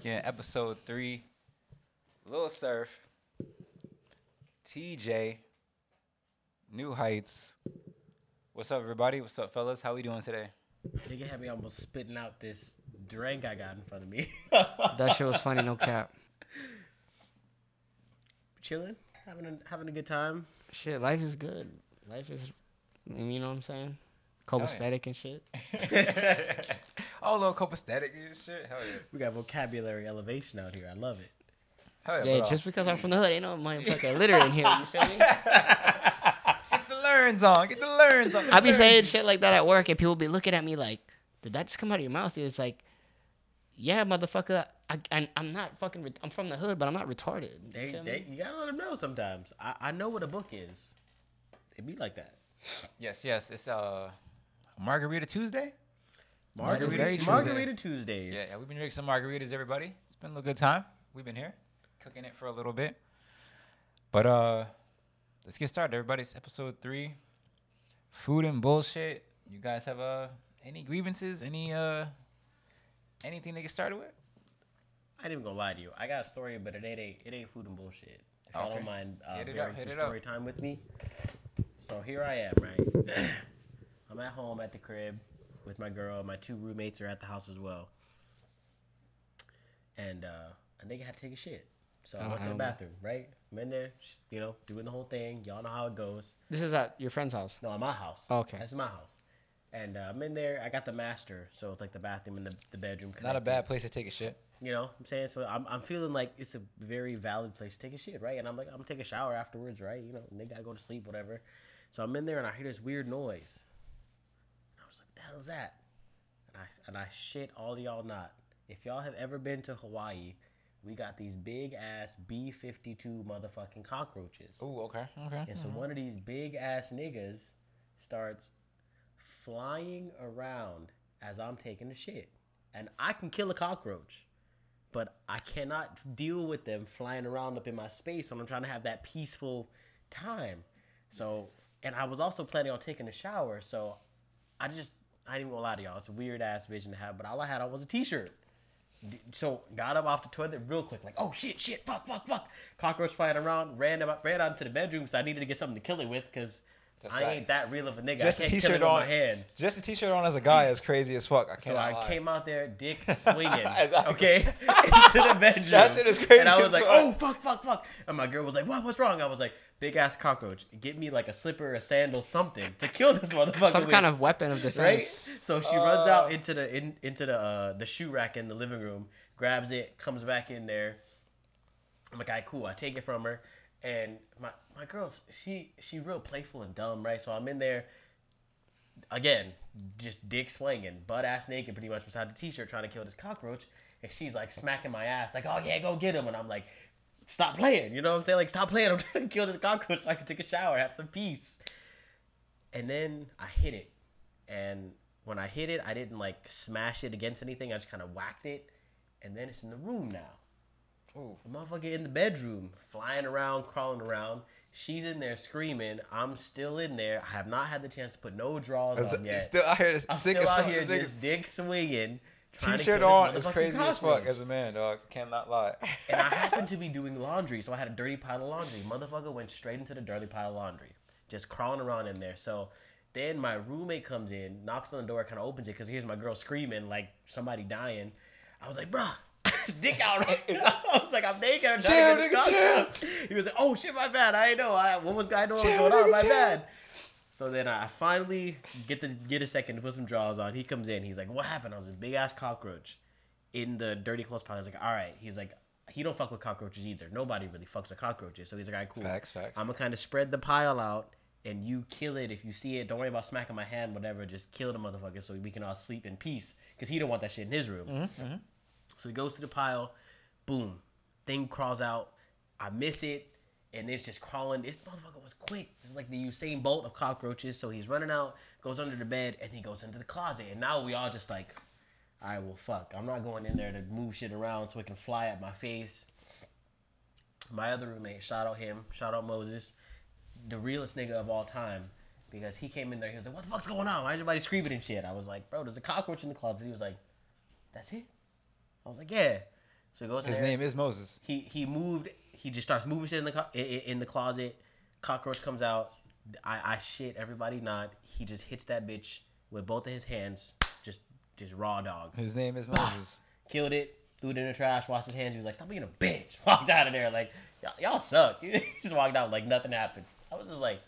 podcast, motherfucking episode three. Lil Surf, TJ, New Heights. What's up, everybody? What's up, fellas? How we doing today? Nigga had me almost spitting out this drink I got in front of me. That shit was funny, no cap. Chilling, having a, having a good time. Shit, life is good. Life is, you know what I'm saying? yeah. Copacetic and shit. Oh, a little copacetic and shit. Hell yeah. We got vocabulary elevation out here. I love it. Hell Yeah, but, uh, just because I'm from the hood, ain't no motherfucking illiterate in here. You feel me? Get the learns on. Get the learns on. I be saying shit like that at work, and people be looking at me like, "Did that just come out of your mouth?" It's like, yeah, motherfucker. I, I I'm not fucking. Re- I'm from the hood, but I'm not retarded. You They, they, you gotta let them know sometimes. I, I know what a book is. It be like that. Yes, yes. It's uh, Margarita Tuesday. Margarita, Margarita Tuesday. Margarita Tuesdays. Yeah, yeah, we've been drinking some margaritas, everybody. It's been a good time. We've been here, cooking it for a little bit. But uh let's get started, everybody. It's episode three. Food and bullshit. You guys have uh any grievances? Any uh anything to get started with? I ain't even gonna lie to you. I got a story, but it ain't it ain't food and bullshit. If y'all don't mind uh, bearing up, some it up. story time with me. So here I am, right? I'm at home at the crib with my girl. My two roommates are at the house as well. And uh, a nigga had to take a shit. So I Oh, went to the bathroom, right? I'm in there, you know, doing the whole thing. Y'all know how it goes. This is at your friend's house. No, at my house. Okay. That's my house. And uh, I'm in there. I got the master, so it's like the bathroom and the, the bedroom. Not a bad place to take a shit. You know what I'm saying? So I'm, I'm feeling like it's a very valid place to take a shit, right? And I'm like, I'm gonna take a shower afterwards, right? You know, nigga, I go to sleep, whatever. So I'm in there and I hear this weird noise. And I was like, what the hell is that? And I, and I shit all y'all not. If y'all have ever been to Hawaii, we got these big ass B 52 motherfucking cockroaches. Ooh, okay. Okay. And so mm-hmm. one of these big ass niggas starts flying around as I'm taking a shit. And I can kill a cockroach, but I cannot deal with them flying around up in my space when I'm trying to have that peaceful time. So, and I was also planning on taking a shower, so I just, I ain't even gonna lie to y'all. It's a weird ass vision to have, but all I had on was a t shirt. So got up off the toilet real quick, like oh shit, shit, fuck, fuck, fuck. Cockroach flying around, ran up, ran out into the bedroom, so I needed to get something to kill it with, cause That's I ain't that real of a nigga. Just I a can't kill it t-shirt with on. my hands. Just a t-shirt on as a guy is crazy as fuck. I can't So I lie. came out there, dick swinging, Exactly. okay, into the bedroom. That shit is crazy And I was as like, fuck. oh fuck, fuck, fuck. And my girl was like, what? What's wrong? I was like, big ass cockroach. Get me like a slipper, a sandal, something to kill this motherfucker. Some with." kind of weapon of defense. right? So she runs Uh. out into the in, into the uh, the shoe rack in the living room, grabs it, comes back in there. I'm like, alright, cool. I take it from her, and my my girl's she she real playful and dumb, right? So I'm in there again, just dick swinging, butt ass naked, pretty much beside the t-shirt, trying to kill this cockroach, and she's like smacking my ass, like, oh yeah, go get him, and I'm like. Stop playing, you know what I'm saying? Like, stop playing. I'm trying to kill this cockroach so I can take a shower, have some peace. And then I hit it, and when I hit it, I didn't like smash it against anything. I just kind of whacked it, and then it's in the room now. Ooh. The motherfucker in the bedroom, flying around, crawling around. She's in there screaming. I'm still in there. I have not had the chance to put no drawers on yet. still out here I'm still out here This dick swinging, T-shirt on is crazy as fuck as a man, dog. Cannot lie. and I happened to be doing laundry, so I had a dirty pile of laundry. Motherfucker went straight into the dirty pile of laundry, just crawling around in there. So then my roommate comes in, knocks on the door, kind of opens it because here's my girl screaming like somebody dying. I was like, bruh. Dick out right I was like, I'm naked. I'm Chill, nigga, cockroach. He was like, oh shit, my bad. I didn't know. I, what was I know what was going on? My chill. bad. So then I finally get to get a second to put some drawers on. He comes in. He's like, "What happened?" I was a big ass cockroach in the dirty clothes pile. I was like, "All right." He's like, "He don't fuck with cockroaches either. Nobody really fucks with cockroaches." So he's like, "All right, cool." Facts, facts. I'm gonna kind of spread the pile out, and you kill it if you see it. Don't worry about smacking my hand, whatever. Just kill the motherfucker so we can all sleep in peace. Cause he don't want that shit in his room. Mm-hmm, So he goes to the pile, boom, thing crawls out. I miss it, and it's just crawling. This motherfucker was quick. This is like the Usain Bolt of cockroaches. So he's running out, goes under the bed, and he goes into the closet. And now we all just like, all right, well, fuck. I'm not going in there to move shit around so it can fly at my face. My other roommate, shout out him, shout out Moses, the realest nigga of all time. Because he came in there, he was like, "What the fuck's going on? Why is everybody screaming and shit?" I was like, "Bro, there's a cockroach in the closet." He was like, "That's it." I was like, yeah. So he goes His there. name is Moses. He he moved. He just starts moving shit in the co- in the closet. Cockroach comes out. I I shit everybody not. He just hits that bitch with both of his hands. Just just raw dog. His name is Moses. Killed it. Threw it in the trash. Washed his hands. He was like, "Stop being a bitch." Walked out of there like, y'all, y'all suck. he just walked out like nothing happened. I was just like,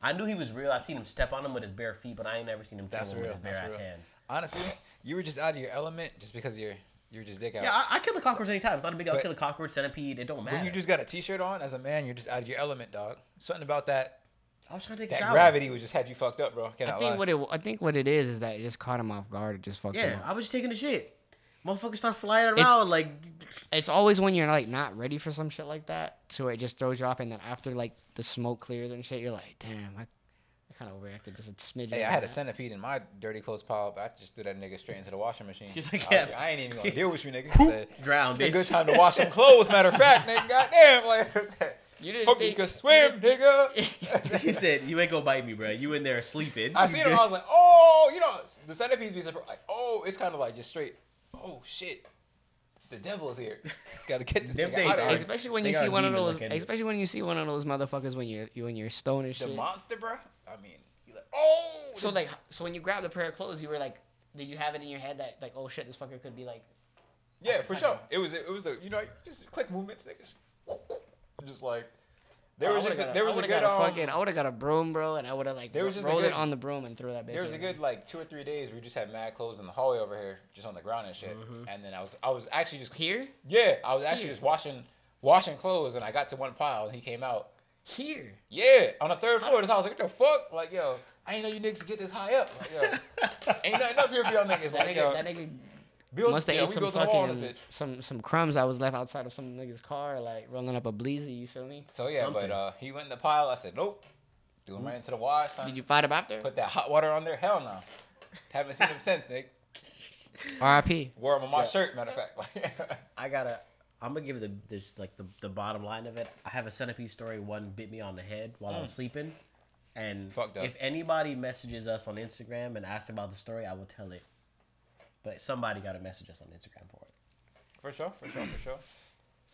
I knew he was real. I seen him step on him with his bare feet, but I ain't never seen him kill That's him with his bare That's ass real. hands. Honestly, you were just out of your element just because you're you're just dick out. Yeah, I, I kill the cockroach anytime. It's not a big deal. I'll But- kill the cockroach, centipede. It don't matter. when you just got a t-shirt on as a man, you're just out of your element, dog. Something about that I was trying to take a that shower. gravity was just had you fucked up, bro. I Cannot think lie. what it I think what it is is that it just caught him off guard. It just fucked him Yeah, up. I was just taking the shit. Motherfuckers start flying around It's- like. It's always when you're like not ready for some shit like that, so it just throws you off, and then after like the smoke clears and shit, you're like, damn, I, I kind of overreacted just a smidgen. Hey, I had a that. centipede in my dirty clothes pile, but I just threw that nigga straight into the washing machine. He's like, I, yeah. I ain't even gonna deal with you, nigga. I said, Drown, It's a good time to wash some clothes. Matter of fact, nigga, goddamn, like I said, You didn't hope you think- can you swim, didn't- nigga. he said, "You ain't gonna bite me, bro. You in there sleeping." I seen him. I was like, oh, you know, the centipedes be surprised. Like, oh, it's kind of like just straight. Oh shit, the devil is here. Gotta get this Them nigga days out of are- especially when you see one of those, especially when you see one of those motherfuckers when you're you when you're stoned and The shit. monster, bro. I mean, you like, oh. So the- like, so when you grabbed the pair of clothes, you were like, did you have it in your head that like, oh shit, this fucker could be like, yeah, for sure. It was, it was the, you know, just quick movements, niggas. Just like, there Oh, was just, got there was I a good, got a um, fucking, I would have got a broom, bro, and I would have like There was just rolled it on the broom and threw that bitch. There was a good like two or three days we just had mad clothes in the hallway over here, just on the ground and shit. And then I was I was actually just here, yeah, I was actually Here. just washing washing clothes, and I got to one pile, and he came out. here. Yeah, on the third floor. of this house. Like what the fuck? Like yo, I ain't know you niggas get this high up. Like yo, ain't nothing up here for y'all niggas. That Like nigga, yo, that nigga build, must have yeah, ate some built a wall in fucking some some crumbs I was left outside of some nigga's car, like rolling up a bleezy. You feel me? So yeah, Something. but uh, he went in the pile. I said nope. Threw him right into the wash. Son. Did you fight him after? put that hot water on there? Hell no. Haven't seen him since, Nick. R.I.P. Wore him on my Yeah. shirt. Matter of fact. I gotta. I'm gonna give the this like the, the bottom line of it. I have a centipede story. One bit me on the head while I was sleeping, and Mm. Fucked up. if anybody messages us on Instagram and asks about the story, I will tell it. But somebody got to message us on Instagram for it. for sure, for sure, for sure.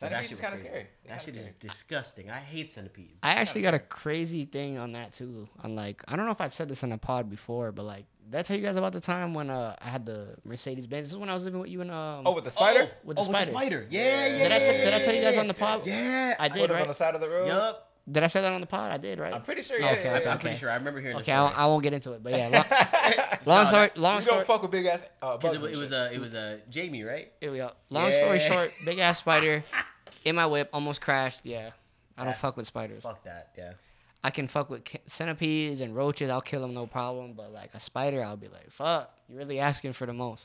That Centipedes shit is was kind of scary. They're That kinda shit is disgusting. I hate centipedes. I actually got a crazy thing on that too. On like, I don't know if I said this in a pod before, but like, did I tell you guys about the time when uh I had the Mercedes Benz? This is when I was living with you and um. Oh, with the spider? Oh, With the oh, spider. Yeah, yeah. did I did I tell you guys on the pod? Yeah. I Put did him on the side of the road. Yup. Did I say that on the pod? I did right. I'm pretty sure. Yeah, Okay, yeah, okay, yeah. I'm pretty sure. I remember hearing Okay, I, story. I won't get into it, but yeah. Long, long story. Long You story. don't fuck with big ass. Uh, Because bugs it, was a. uh, it was uh, Jamie, right? Here we go. Long story short, big ass spider in my whip, almost crashed. Yeah, I don't That's- fuck with spiders. Fuck that. Yeah. I can fuck with centipedes and roaches. I'll kill them no problem. But like a spider, I'll be like, fuck. You're really asking for the most.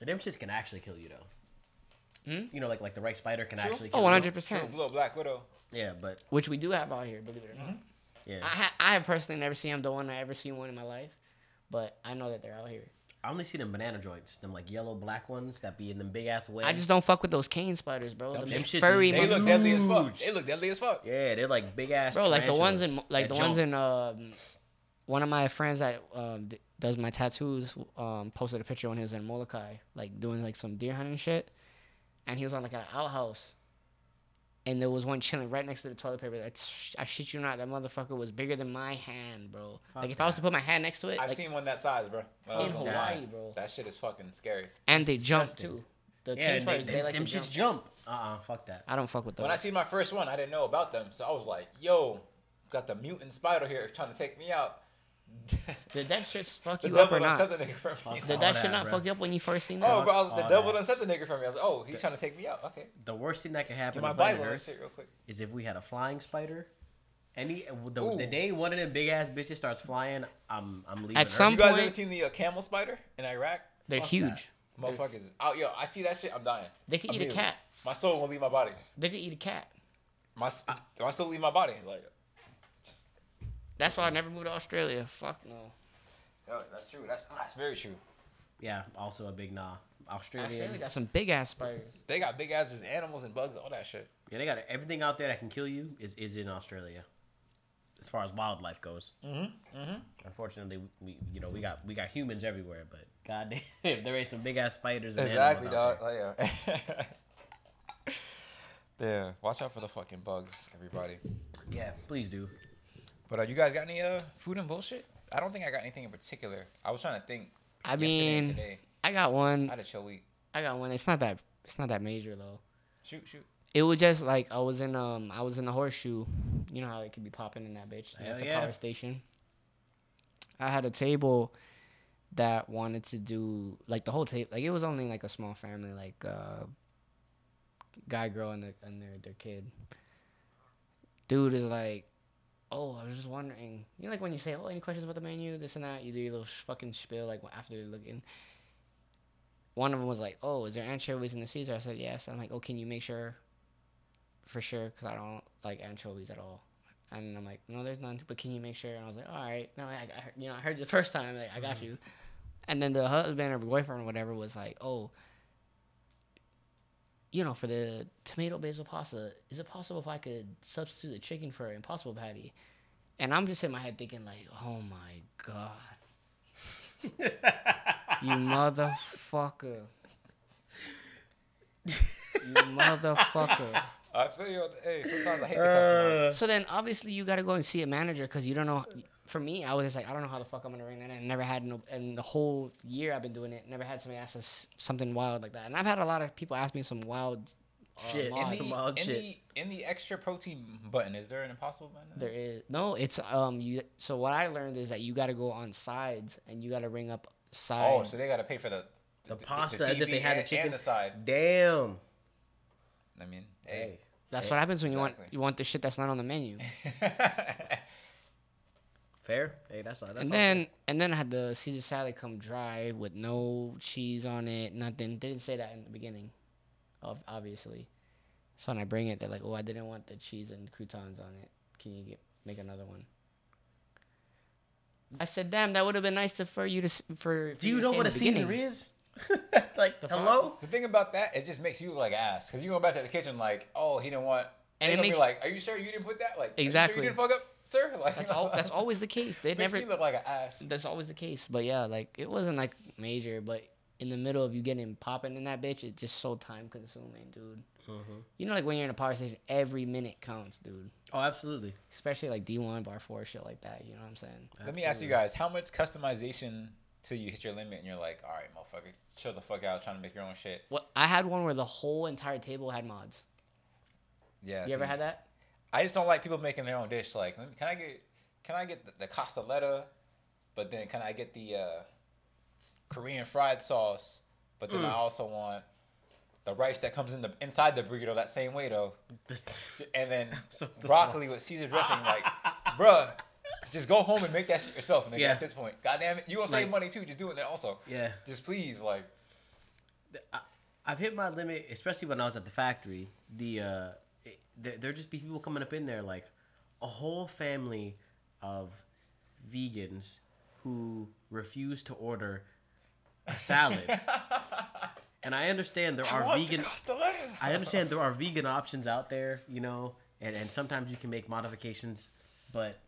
And them shits can actually kill you though. Hmm? You know, like like the right spider can True. actually. kill Oh, you. 100 True, percent. Blue Black Widow. Yeah, but Which we do have out here, believe it or not. yeah, I ha- I have personally never seen them. The one I ever seen one in my life, but I know that they're out here. I only see them banana joints, them like yellow black ones that be in them big ass webs. I just don't fuck with those cane spiders, bro. Them Them shits is- furry, They look deadly as fuck. They look deadly as fuck. Yeah, they're like big ass. bro. Like the ones in tarantulas like the that ones jump. in um, one of my friends that um d- does my tattoos um posted a picture when he was in Molokai, like doing like some deer hunting shit, and he was on like an outhouse. And there was one chilling right next to the toilet paper. That's I shit you not, that motherfucker was bigger than my hand, bro. Fuck like if I was to put my hand next to it, I've like seen one that size, bro. When I was in Hawaii, that. bro. That shit is fucking scary. And they jump too. The Yeah, cane and they, spiders, they, like them to shits jump. jump. Uh uh fuck that. I don't fuck with those. When I seen my first one, I didn't know about them, so I was like, "Yo, got the mutant spider here trying to take me out." Did that shit fuck you up or not? the nigga from me. Did that that, shit not bro. fuck you up when you first seen that? Oh, bro, was, the All devil that. done set the nigga from me. I was like, "Oh, he's trying to take me out." Okay, The worst thing that could happen my Bible and Earth shit real quick. is if we had a flying spider. Any the, Ooh. the day one of them big ass bitches starts flying, I'm I'm leaving. At Earth. some You guys point- ever seen the uh, camel spider in Iraq? They're Fuck huge. Motherfuckers out, yo. I see that shit. I'm dying. They could eat a cat. My soul won't leave my body. They could eat a cat. My s- my soul leave my body. Like, That's why I never moved to Australia. Fuck no. yo, that's true. That's that's very true. yeah, also a big nah. Australian. Australia got some big ass spiders. They got big asses, animals and bugs, all that shit. Yeah, they got everything out there that can kill you is is in Australia. as far as wildlife goes. Mm-hmm. Unfortunately, we you know we got we got humans everywhere, but goddamn, if there ain't some big ass spiders. And Exactly, animals dog. out Like, yeah. yeah. Watch out for the fucking bugs, everybody. Yeah, please do. But uh, you guys got any uh food and bullshit? I don't think I got anything in particular. I was trying to think. I yesterday and mean, today. I got one. I had a chill week. I got one. It's not that. It's not that major though. Shoot, shoot. It was just like I was in um I was in the horseshoe. You know how it could be popping in that bitch. Hell That's a yeah. power station. I had a table that wanted to do like the whole table. Like it was only like a small family, like uh, guy, girl, and, the, and their their kid. Dude is like, oh, I was just wondering. You know, like when you say, oh, any questions about the menu, this and that. You do your little sh- fucking spiel like after you're looking. One of them was like, "Oh, is there anchovies in the Caesar?" I said, "Yes." I'm like, "Oh, can you make sure for sure because I don't like anchovies at all. And I'm like, no, there's none. But can you make sure? And I was like, all right. No, I, I heard- you know, I heard the first time. Like, I got mm-hmm. you. And then the husband or boyfriend or whatever was like, oh, you know, for the tomato basil pasta, is it possible if I could substitute the chicken for an impossible patty? And I'm just in my head thinking like, oh my god, you motherfucker, you motherfucker. I feel you. Hey, sometimes I hate the Uh, customer. So then, obviously, you got to go and see a manager because you don't know. For me, I was just like, I don't know how the fuck I'm gonna ring that in. Never had no, and the whole year I've been doing it, never had somebody ask us something wild like that. And I've had a lot of people ask me some wild uh, Shit, mods. Some wild in shit. the in the extra protein button, is there an impossible button? There is no. It's um. You. So what I learned is that you got to go on sides and you got to ring up sides. Oh, so they gotta pay for the The pasta as if they had the chicken. and the side. Damn. I mean, Hey. hey. that's hey, what happens when you want you want the shit that's not on the menu. Fair. Hey, that's that's. and all then and then I had the Caesar salad come dry with no cheese on it, nothing. They didn't say that in the beginning, of obviously. So when I bring it, they're like, "Oh, I didn't want the cheese and croutons on it. Can you get make another one?" I said, "Damn, that would have been nice to for you to for." for Do you to know say what in a the Caesar is? like, The fuck? hello? The thing about that, it just makes you look like ass. Because you go back to the kitchen like, oh, he didn't want. And And it it makes- be like, are you sure you didn't put that? Like, are you sure Exactly. you didn't fuck up, sir? Like, That's all. That's always the case. They makes never. me look like an ass. That's always the case. But yeah, like it wasn't like major, but in the middle of you getting popping in that bitch, it's just so time consuming, dude. Mm-hmm. You know, like when you're in a power station, every minute counts, dude. Oh, absolutely. Especially like D1, bar four, shit like that. You know what I'm saying? Let me ask you guys, how much customization till you hit your limit and you're like, all right, motherfucker, chill the fuck out, trying to make your own shit. What I had one where the whole entire table had mods. Yeah. You ever had that? I just don't like people making their own dish. Like, can I get, can I get the, the costoletta, but then can I get the uh, Korean fried sauce? But then I also want the rice that comes in the inside the burrito that same way though, and then So broccoli with Caesar dressing. Like, bruh, just go home and make that shit yourself. Nigga, Yeah. At this point, goddamn it, you gonna save Like- money too. Just doing that also. yeah. Just please, like, I, I've hit my limit, especially when I was at the factory. The uh, there there just be people coming up in there like a whole family of vegans who refuse to order a salad. and I understand there I are want the vegan. I understand there are vegan options out there, you know, and, and sometimes you can make modifications, but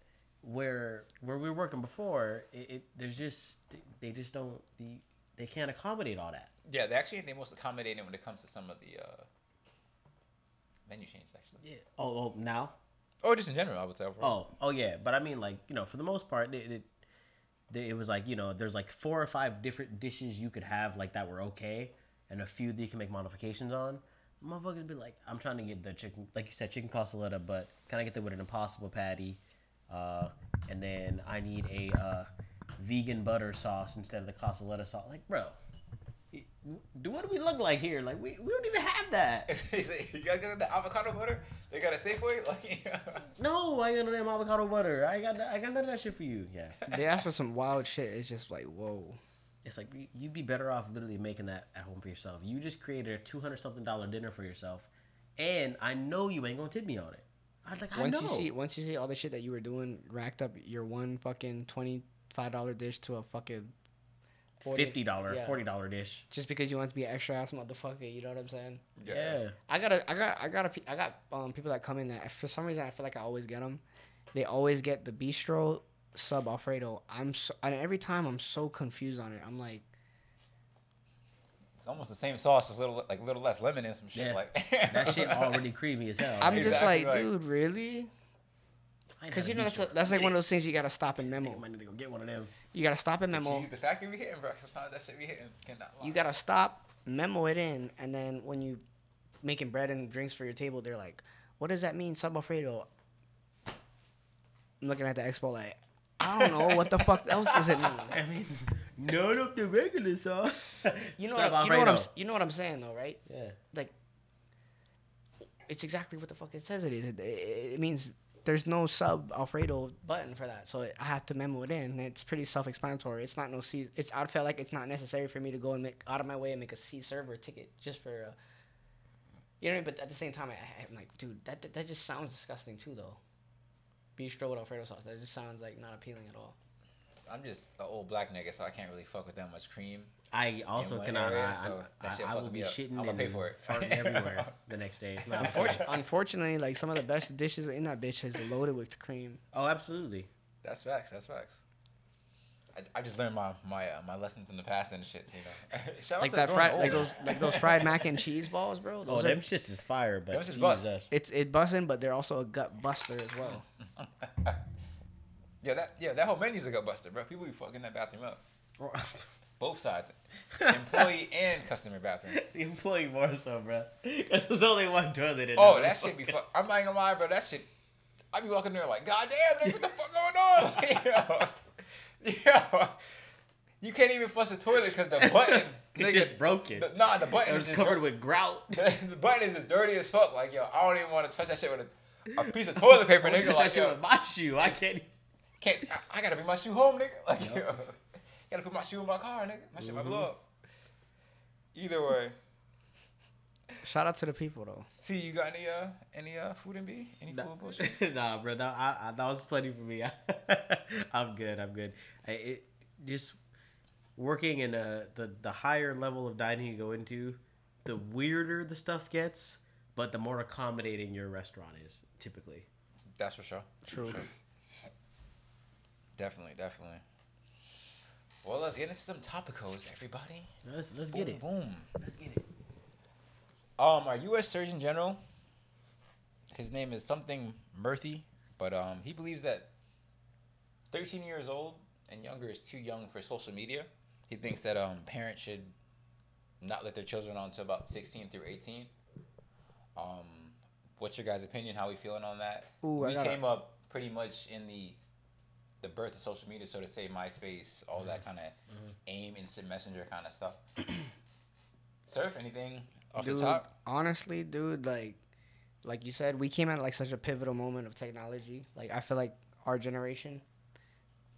where where we were working before, it, it there's just they just don't they, they can't accommodate all that. Yeah, they actually they most accommodating when it comes to some of the uh, menu changed actually, Yeah. Oh, oh now. or just in general. I would say. overall. Oh, oh yeah, but I mean, like you know, for the most part, it, it, it was like you know, there's like four or five different dishes you could have like that were okay, and a few that you can make modifications on. Motherfuckers be like, I'm trying to get the chicken, like you said, chicken costoletta, but can I get that with an impossible patty? Uh, and then I need a uh, vegan butter sauce instead of the costoletta sauce. Like, bro, do what do we look like here? Like, we, we don't even have that. He said, you gotta get the avocado butter. They got a Safeway. Like, No, I ain't got no damn avocado butter. I got that, I got none of that shit for you. Yeah. They asked for some wild shit. It's just like, whoa. It's like you- you'd be better off literally making that at home for yourself. You just created a two hundred something dollar dinner for yourself, and I know you ain't gonna tip me on it. I was like, I Once know. you see, once you see all the shit that you were doing racked up your one fucking twenty five dollar dish to a fucking 40 fifty dollar, yeah. forty dollar dish. just because you want to be an extra ass motherfucker. You know what I'm saying? Yeah. I got a, I got, I got a, pe- I got um people that come in that for some reason I feel like I always get them, they always get the bistro sub Alfredo. I'm so, and every time I'm so confused on it. I'm like, It's almost the same sauce, just little like little less lemon and some shit. Yeah. Like That shit already creamy as hell. I'm right? just like, right. dude, really? I ain't Because you know that's, a, that's like one of those things you gotta stop and I memo. might need to go get one of them. You gotta stop and memo. Cheese, the factory be hitting, bro. Sometimes that shit be hitting. Cannot lie. You gotta stop, memo it in, and then when you making bread and drinks for your table, they're like, "What does that mean, sub Alfredo?" I'm looking at the expo like, I don't know what the fuck else does it mean. That means none of the regular sauce. You know, what, you know what I'm you know what I'm saying though, right? Yeah. Like, it's exactly what the fuck it says it is. It, it, it means there's no sub Alfredo button for that, so I have to memo it in. It's pretty self-explanatory. It's not no C. It's I feel like it's not necessary for me to go and make out of my way and make a C server ticket just for. Uh, you know, what I mean? but at the same time, I, I'm like, dude, that, that that just sounds disgusting too, though. Bistro with Alfredo sauce. That just sounds like not appealing at all. I'm just an old black nigga, so I can't really fuck with that much cream. I also cannot. area, I, so that I, shit I, I will be up. shitting I'ma pay for it. farting everywhere the next day. Unfortunately, unfortunately, like some of the best dishes in that bitch is loaded with cream. Oh, absolutely. That's facts. That's facts. I, I just learned my my uh, my lessons in the past and shit. You know, Shout out like to that fried, like those, like those fried mac and cheese balls, bro. Oh, Those are, them shits is fire, but Them shits bust. Jesus. it's it bussin', but they're also a gut buster as well. Yeah, that yeah that whole menu's a gut buster, bro. People be fucking that bathroom up. Both sides, employee and customer bathroom. the employee more so, bro. Because there's only one toilet in Oh, that shit be fuck. I'm not gonna lie, bro. That shit. I be walking there like, God damn, nigga, what the fuck going on? yo, yo, you can't even flush the toilet because the button, It's just broken. the- nah, the button is covered dir- with grout. the button is as dirty as fuck. Like, yo, I don't even want to touch that shit with a, a piece of toilet paper, I touch nigga. that shit yo, with my shoe. I can't. can't. I, I gotta bring my shoe home, nigga. Like, yo, gotta put my shoe in my car, nigga. My shit might blow up. Either way. Shout out to the people though. See, you got any uh any uh food and B? Any Nah, food bullshit? nah, bro. Nah, I, I, that was plenty for me. I'm good. I'm good. I, it, just working in a, the the higher level of dining you go into, the weirder the stuff gets, but the more accommodating your restaurant is typically. That's for sure. True. Definitely, definitely. Well, let's get into some topicals, everybody. Let's let's get it. Boom. Let's get it. Um, our U.S. Surgeon General, his name is something Murthy, but um, he believes that 13 years old and younger is too young for social media. He thinks that um, parents should not let their children on until about 16 through 18. Um, what's your guys' opinion? How we feeling on that? Ooh, we came up pretty much in the the birth of social media, so to say, MySpace, all that kind of AIM, instant messenger kind of stuff. Surf, anything off dude, the top? honestly, dude, like, like you said, we came at like such a pivotal moment of technology. Like, I feel like our generation,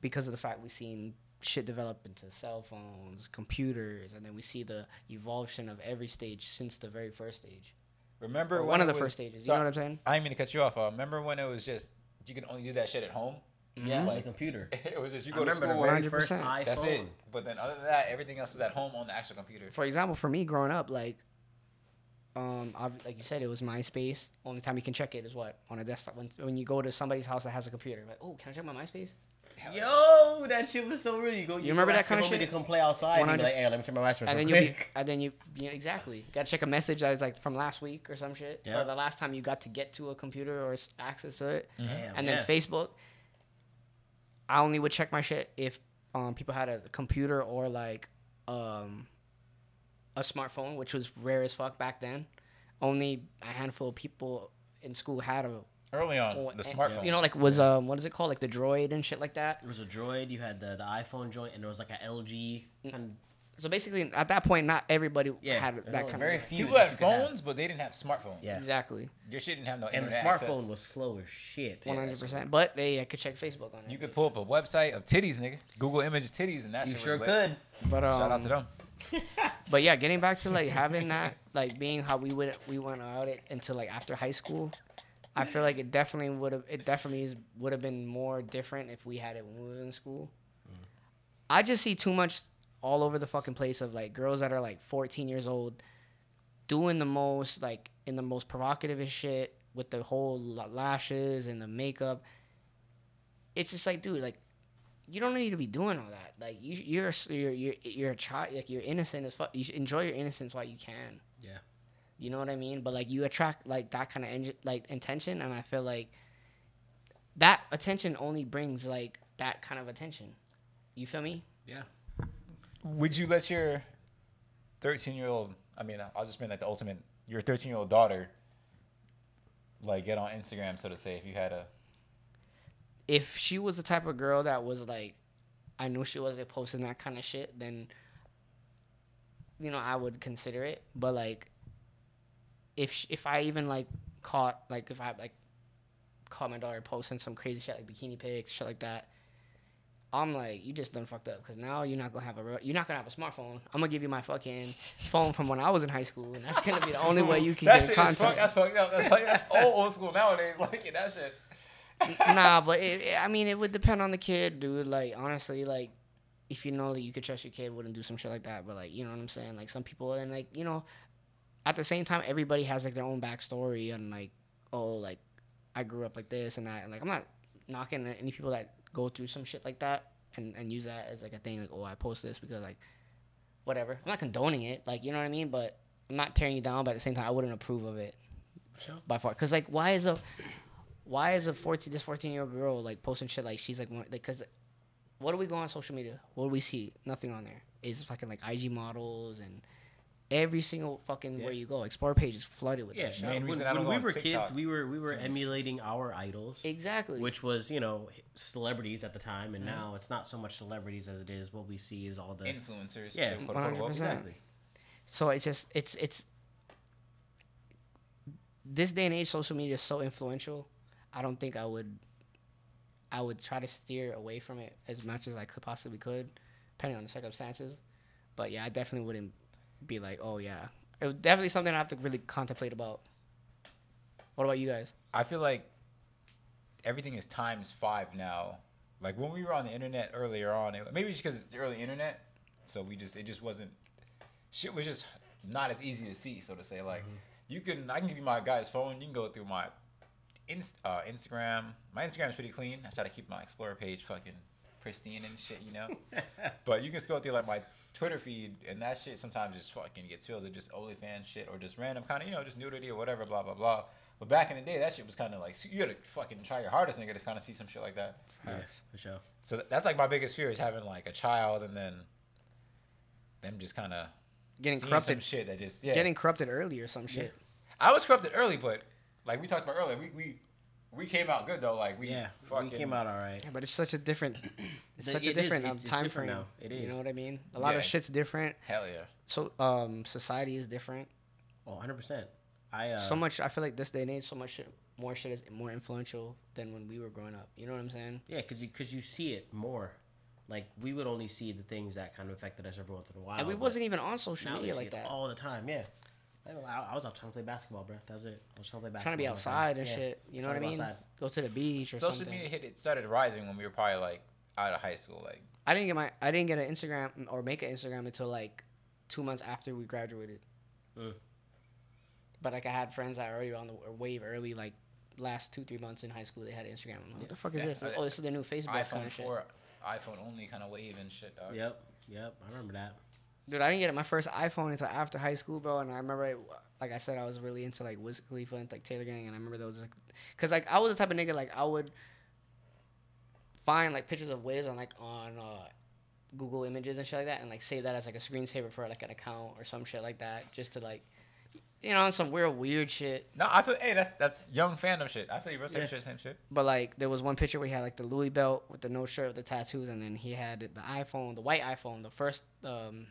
because of the fact we've seen shit develop into cell phones, computers, and then we see the evolution of every stage since the very first stage. Remember when one of the was- first stages. You know what I'm saying? I didn't mean to cut you off. Uh, remember when it was just you could only do that shit at home? Yeah, like computer. It was just you I go to remember the school. very 100%. first iPhone. That's it. But then other than that, everything else is at home on the actual computer. For example, for me growing up, like, um, I've, like you said, it was MySpace. Only time you can check it is what on a desktop. When, when you go to somebody's house that has a computer, like, oh, can I check my MySpace? Yo, that shit was so real. You go. You, remember that ask kinda shit? To come play outside, and be 100 like, "Hey, let me check my MySpace and then real you be, and then you, you know, exactly got to check a message that's like from last week or some shit, Yeah. or the last time you got to get to a computer or s- access to it. Damn, and then yeah. Facebook, I only would check my shit if um, people had a computer or like um, a smartphone, which was rare as fuck back then. Only a handful of people in school had a Early on, Oh, the and- smartphone. You know, like was um, what is it called, like the Droid and shit like that. There was a Droid. You had the, the iPhone joint, and there was like a LG kind So basically, at that point, not everybody Yeah, had that only kind very of. few. people had you could have. phones, but they didn't have smartphones. Yeah. Exactly, Your shit didn't have no And the smartphone access. was slow as shit. one hundred percent. But they I could check Facebook on it. You could pull up a website of titties, nigga. Google images titties, and that You shit sure was could. But um, Shout out to them. But yeah, getting back to like having that, like being how we would we went out it until like after high school. I feel like it definitely would have it definitely is, would have been more different if we had it when we were in school. I just see too much all over the fucking place of like girls that are like 14 years old doing the most like in the most provocative shit with the whole lashes and the makeup it's just like, dude, like, you don't need to be doing all that. Like, you, you're, you're, you're, you're a child. Like, you're innocent as fuck. You should enjoy your innocence while you can. Yeah. You know what I mean? But like, you attract like that kind of en- like intention, and I feel like that attention only brings like that kind of attention. You feel me? Yeah. Would you let your 13 year old, I mean, I'll just bring like the ultimate, your 13 year old daughter, like get on Instagram, so to say, if you had a. if she was the type of girl that was like, I knew she wasn't posting that kind of shit, then, you know, I would consider it. But like, if sh- if I even like caught like if I like caught my daughter posting some crazy shit like bikini pics, shit like that. I'm like, you just done fucked up because now you're not gonna have a real, you're not gonna have a smartphone. I'm gonna give you my fucking phone from when I was in high school, and that's gonna be the only way you can that get shit contact. fuck, that's fucked up. That's like that's old old school nowadays. Like yeah, that shit. nah, but it, it- I mean, it would depend on the kid, dude. Like honestly, like if you know that you could trust your kid, wouldn't do some shit like that. But like, you know what I'm saying? Like some people, and like you know, at the same time, everybody has like their own backstory and like, oh, like I grew up like this and that, and like I'm not knocking any people that go through some shit like that and and use that as like a thing. Like, oh, I post this because like whatever. I'm not condoning it, like you know what I mean. But I'm not tearing you down. But at the same time, I wouldn't approve of it Sure. by far. Cause like, why is a why is a fourteen this fourteen year old girl like posting shit like she's like one- like what do we go on social media? What do we see? Nothing on there is fucking like IG models and every single fucking Yeah. where you go, explore page is flooded with Yeah, that shit. main when, reason I when don't go we were TikTok kids, we were we were is- emulating our idols, Exactly. which was you know celebrities at the time, and now it's not so much celebrities as it is what we see is all the Influencers. Yeah, quote, unquote, 100%. exactly. So it's just it's it's this day and age social media is so influential. I don't think I would I would try to steer away from it as much as I could possibly could, depending on the circumstances. But yeah, I definitely wouldn't be like, oh yeah. It was definitely something I have to really contemplate about. What about you guys? I feel like everything is times five now. Like when we were on the internet earlier on, it, maybe it's because it's early internet, so we just it just wasn't shit was just not as easy to see, so to say. Like you can I can give you my guy's phone, you can go through my inst, uh, Instagram. My Instagram is pretty clean. I try to keep my Explorer page fucking pristine and shit, you know. but you can scroll through like my Twitter feed, and that shit sometimes just fucking gets filled with just OnlyFans shit or just random kind of you know just nudity or whatever, blah blah blah. But back in the day, that shit was kind of like you had to fucking try your hardest, nigga, to kind of see some shit like that. Yeah, for sure. So th- that's like my biggest fear is having like a child and then them just kind of Getting some corrupted shit that just yeah. getting corrupted early or some shit. I was corrupted early, but like we talked about earlier, we we we came out good though. Like we Yeah, fucking, we came out all right. Yeah, but it's such a different it's The- such a different um, it's- it's time different frame. now. It You know what I mean? A lot of shit's different. Hell yeah. So um society is different. Oh, 100 percent. I uh, so much. I feel like this day and age, so much shit, more shit is more influential than when we were growing up. You know what I'm saying? yeah, because you because you see it more. Like we would only see the things that kind of affected us every once in a while. and we wasn't even on social media like that. all the time. Yeah. I, I was out trying to play basketball, bro. That was it. I was trying to play basketball. Trying to be all the time. outside and Yeah. shit. You know what I mean? go outside. Go to the beach or something. Social something. media hit it started rising when we were probably like out of high school. Like I didn't get my I didn't get an Instagram or make an Instagram until like two months after we graduated. Mm. But like I had friends that were already on the wave early, like last two three months in high school. They had Instagram. I'm like, what the fuck is Yeah. this? Oh, this is the new Facebook kind iPhone of shit. four, iPhone only kind of wave and shit. Dog. Yep. Yep. I remember that. Dude, I didn't get my first iPhone until after high school, bro. And I remember, it, like I said, I was really into like Wiz Khalifa and like Taylor Gang. And I remember those, like, cause like I was the type of nigga like I would find like pictures of Wiz on like on uh, Google Images and shit like that, and like save that as like a screensaver for like an account or some shit like that, just to like, you know, some weird weird shit. No, I feel hey, that's that's young fandom shit. I feel you, bro. Same Yeah. shit, same shit. But like there was one picture where he had like the Louis belt with the no shirt with the tattoos, and then he had the iPhone, the white iPhone, the first, um,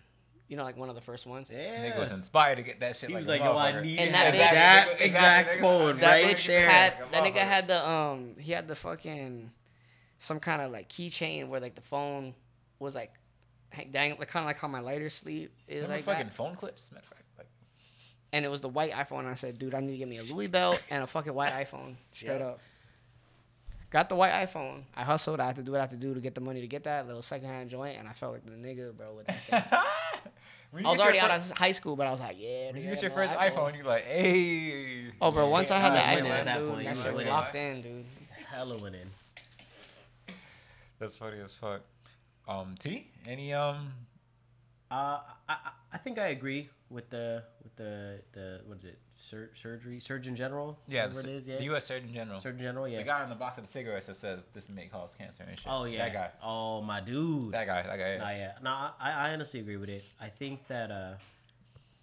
you know, like one of the first ones. Yeah. Nigga was inspired to get that shit. He like was a like, yo, I need And that that, bitch- that exact nigga. phone That right bitch there. had Like that nigga had the um he had the fucking some kind of like keychain where like the phone was like hang- dang like kind of like how my lighter sleeve is Remember like fucking that. phone clips? Matter of fact, like and it was the white iPhone. I said, dude, I need to get me a Louis belt and a fucking white iPhone straight Yeah. up. Got the white iPhone. I hustled. I had to do what I had to do to get the money to get that little secondhand joint, and I felt like the nigga, bro. With that thing. When you I was already out fir- of high school, but I was like, yeah. When you get I your know first iPhone, you're like, hey. Oh, bro, once I had the iPhone, at that dude, point. that shit was was locked in, dude. Hella winning. That's funny as fuck. Um, T, any um, Uh, I, I- I think I agree with the with the the what is it Sur- surgery surgeon general yeah, the, is yeah the U.S. Surgeon General, surgeon general yeah the guy on the box of the cigarettes that says this may cause cancer and shit. oh yeah that guy, oh my dude that guy, that guy. Nah, yeah. No, I, I honestly agree with it. I think that uh,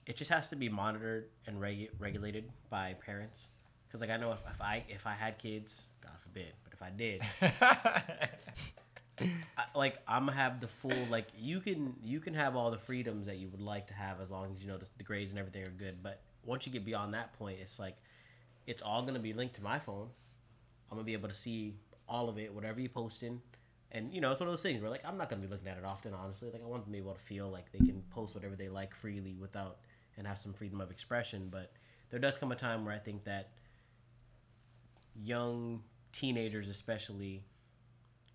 it just has to be monitored and regu- regulated by parents. Because like I know if, if I if I had kids, God forbid, but if I did, I, like I'm gonna have the full like you can you can have all the freedoms that you would like to have as long as you know the, the grades and everything are good. But once you get beyond that point, it's like it's all gonna be linked to my phone. I'm gonna be able to see all of it, whatever you're posting. And you know, it's one of those things where like I'm not gonna be looking at it often, honestly. Like I want them to be able to feel like they can post whatever they like freely without and have some freedom of expression. But there does come a time where I think that young teenagers especially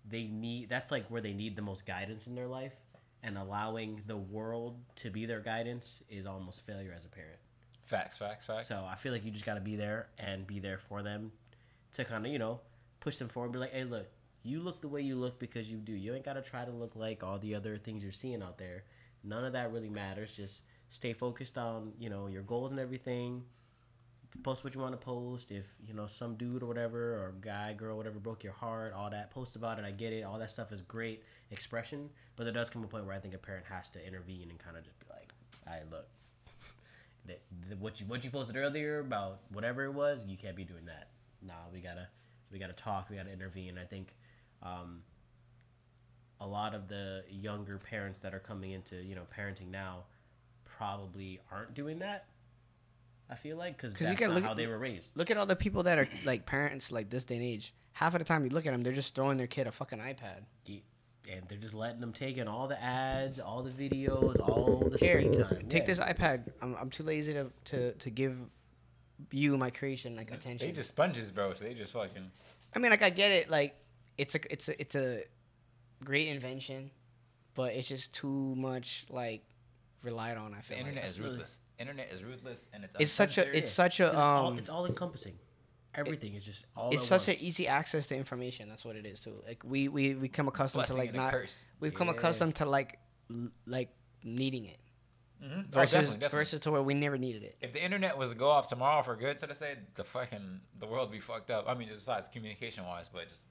they need that's like where they need the most guidance in their life and allowing the world to be their guidance is almost failure as a parent. Facts, facts, facts. So I feel like you just got to be there and be there for them to kind of, you know, push them forward. Be like, hey, look, you look the way you look because you do. You ain't got to try to look like all the other things you're seeing out there. None of that really matters. Just stay focused on, you know, your goals and everything. Post what you want to post. If, you know, some dude or whatever, or guy, girl, whatever, broke your heart, all that, post about it. I get it. All that stuff is great expression. But there does come a point where I think a parent has to intervene and kind of just be like, right, look, that, that what you what you posted earlier about whatever it was, you can't be doing that. Nah, we gotta we gotta talk. We gotta intervene. I think um, a lot of the younger parents that are coming into you know parenting now probably aren't doing that. I feel like because you that's can not look how at- they were raised. Look at all the people that are like parents like this day and age. Half of the time you look at them, they're just throwing their kid a fucking iPad. You- And they're just letting them take in all the ads, all the videos, all the Here, screen time. take Yeah. this iPad. I'm, I'm too lazy to, to, to give you my creation like attention. they just sponges, bro. So they just fucking. I mean, like I get it. Like it's a it's a it's a great invention, but it's just too much like relied on. I The feel internet like. is ruthless. Internet is ruthless, and it's It's such a it's such a it's all um it's all encompassing. Everything is just all. it's at such an easy access to information. That's what it is too. Like we we we come accustomed blessing to like not curse. we've come accustomed to like l- like needing it Mhm. Oh, versus definitely, definitely. versus to where we never needed it. If the internet was to go off tomorrow for good, so to say, the fucking the world be fucked up. I mean, just besides communication wise, but just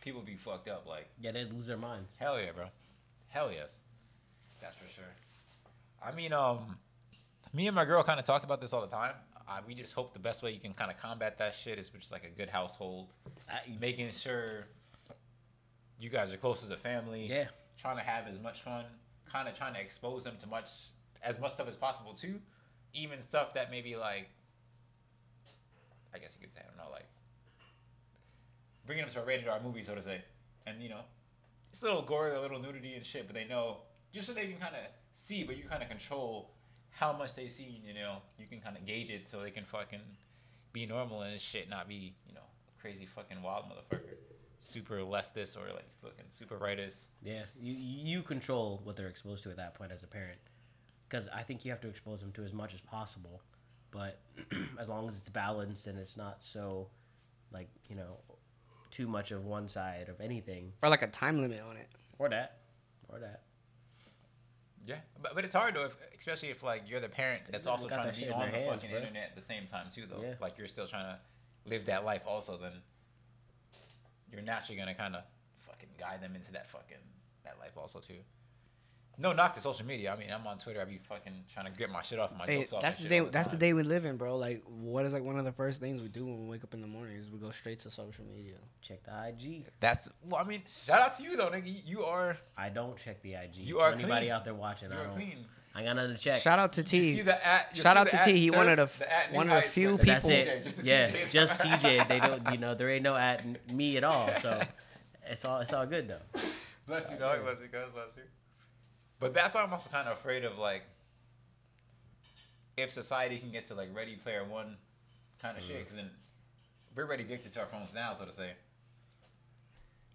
people be fucked up. Like Yeah, they lose their minds. hell yeah, bro. Hell yes, that's for sure. I mean, um, me and my girl kind of talked about this all the time. Uh, we just hope the best way you can kind of combat that shit is just like a good household, I, making sure you guys are close as a family. Yeah. Trying to have as much fun, kind of trying to expose them to much as much stuff as possible too, even stuff that maybe like, I guess you could say I don't know like, bringing them to a rated R movie so to say, and you know, it's a little gory, a little nudity and shit, but they know just so they can kind of see, but you kind of control how much they see. You know, you can kind of gauge it so they can fucking be normal and shit, not be you know crazy fucking wild motherfucker, super leftist or like fucking super rightist. yeah, you you control what they're exposed to at that point as a parent, because I think you have to expose them to as much as possible, but as long as it's balanced and it's not so, like you know, too much of one side of anything Or like a time limit on it. or that, or that. Yeah, but, but it's hard though, if, especially if like you're the parent that's also trying that to be on the hands, fucking bro. internet at the same time too, though. Yeah. Like you're still trying to live that life also. Then you're naturally gonna kind of fucking guide them into that fucking that life also too. No knock to social media. I mean, I'm on Twitter. I be fucking trying to get my shit off my Hey, off. that's the day. all That's the day we live in, bro. Like, what is like one of the first things we do when we wake up in the morning is we go straight to social media. Check the IG. That's well. I mean, shout out to you though, nigga. You- You are I don't check the IG. You To are anybody clean. out there watching. you I are don't. clean. I got nothing to check. Shout out to You T. see the at. you Shout see out the to at T. He surf, one of the the one of the few the- That's people- it. Just yeah, TJ. just TJ. They don't. You know, there ain't no at me at all. So it's all. It's all good though. Bless you, dog. Bless you, guys. Bless you. But that's why I'm also kind of afraid of like if society can get to like Ready Player One kind of mm. shit, because then we're already addicted to our phones now, so to say.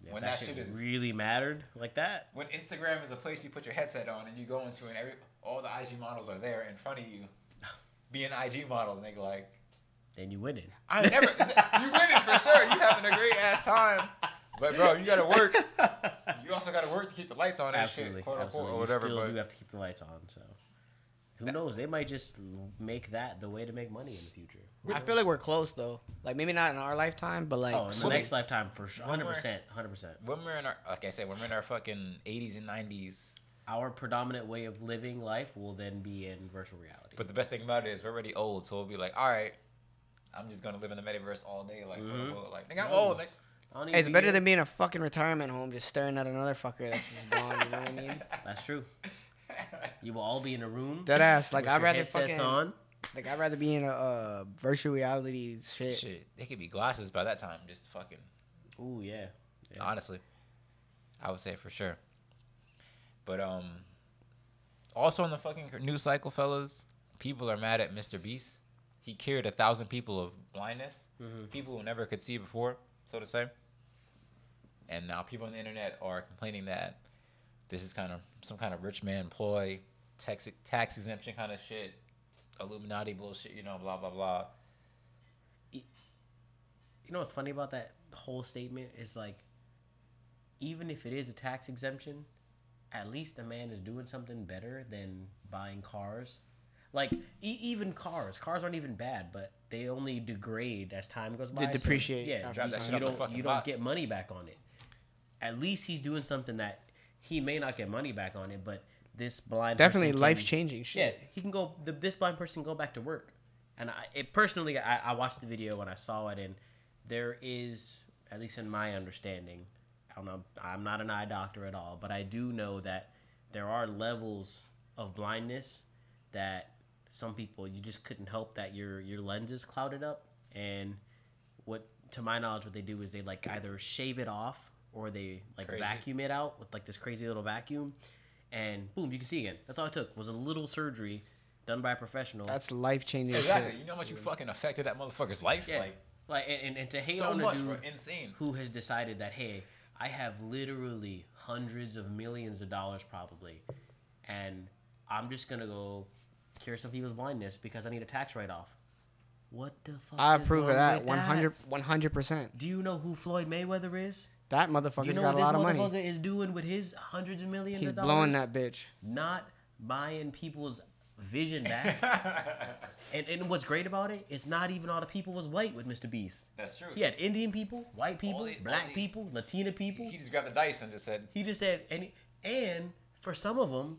Yeah, When that, that shit shit is- really mattered like that. When Instagram is a place you put your headset on and you go into and every all the IG models are there in front of you, being IG models, nigga. Like Then you winning. I never, you winning for sure. You having a great ass time. But bro, you gotta work. You also gotta work to keep the lights on and absolutely, shit, quote unquote, absolutely. or whatever. You still but do have to keep the lights on. So who knows? They might just make that the way to make money in the future. I feel like we're close though. Like maybe not in our lifetime, but like Oh, in the some- next lifetime for sure, Hundred percent, hundred percent. when we're in our, like I said, when we're in our fucking 80s and 90s. Our predominant way of living life will then be in virtual reality. But the best thing about it is we're already old, so we'll be like, all right, I'm just gonna live in the metaverse all day, like, quote Mhm. like, nigga, I'm old. Like, I don't even it's better than being a fucking retirement home just staring at another fucker that's just gone. You know what I mean? That's true. You will all be in a room. Dead ass. Like I'd rather fucking on. like I'd rather be in a uh, virtual reality shit. shit, they could be glasses by that time. Just fucking, Ooh yeah. Yeah. honestly, I would say for sure. But um, also in the fucking news cycle, fellas, people are mad at Mr. Beast. He cured a thousand people of blindness, Mhm. people who never could see before, so to say. And now people on the internet are complaining that this is kind of some kind of rich man ploy, tax tax exemption kind of shit, Illuminati bullshit, you know, blah blah blah. You know what's funny about that whole statement is like, even if it is a tax exemption, at least a man is doing something better than buying cars. Like e- even cars, cars aren't even bad, but they only degrade as time goes by. so, depreciate yeah, after Drive that you shit off don't fucking you don't lot. get money back on it. At least he's doing something that he may not get money back on it, but this blind Definitely life changing yeah, shit. he can go. The, this blind person can go back to work, and I it personally, I, I watched the video when I saw it, and there is, at least in my understanding, I don't know. I'm not an eye doctor at all, but I do know that there are levels of blindness that some people you just couldn't help that your your lenses clouded up, and what to my knowledge, what they do is they like either shave it off or they like Crazy. vacuum it out with like this crazy little vacuum, and boom, you can see again. That's all it took was a little surgery done by a professional. That's life changing Exactly. shit. You know how much you fucking affected that motherfucker's life? yeah, Like like, and, and, and to hate so on a dude bro. Insane. who has decided that hey, I have literally hundreds of millions of dollars probably, and I'm just gonna go cure some people's blindness because I need a tax write off. What the fuck? I approve of that with 100 100%. Do you know who Floyd Mayweather is? That Do motherfucker's you know got what a this lot of motherfucker money. is doing with his hundreds of millions He's of dollars? blowing that bitch. Not buying people's vision back. and and what's great about it, it's not even all the people was white with Mr. Beast. That's true. He had Indian people, white people, the- black the- people, Latina people. He just grabbed the dice and just said, He just said, and and for some of them,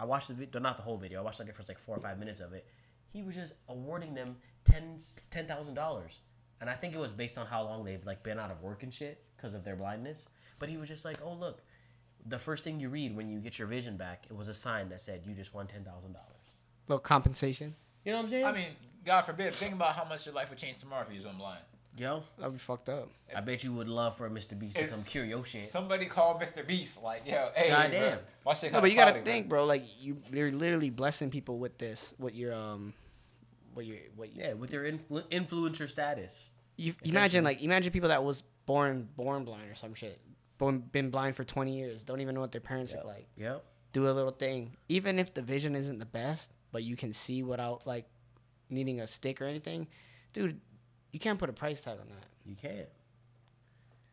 I watched the video, not the whole video. I watched like the first like four or five minutes of it. He was just awarding them ten ten thousand dollars, and I think it was based on how long they've like been out of work and shit because of their blindness. But he was just like, oh look, the first thing you read when you get your vision back, it was a sign that said you just won ten thousand dollars. Little compensation. You know what I'm saying? I mean, God forbid, think about how much your life would change tomorrow if you was on blind. yo, That'd be fucked up. I bet you would love for Mr. Beast to come cure your shit. Somebody call Mr. Beast, like, yo, hey, Goddamn. bro, my shit No, but you gotta cloudy, think, bro. Like you, you're literally blessing people with this. What your um, what your what you, Yeah, with your influ- influencer status. you imagine like imagine people that was born born blind or some shit, born, been blind for 20 years, don't even know what their parents look like. Yep. Do a little thing, even if the vision isn't the best, but you can see without like needing a stick or anything, dude. You can't put a price tag on that. You can't.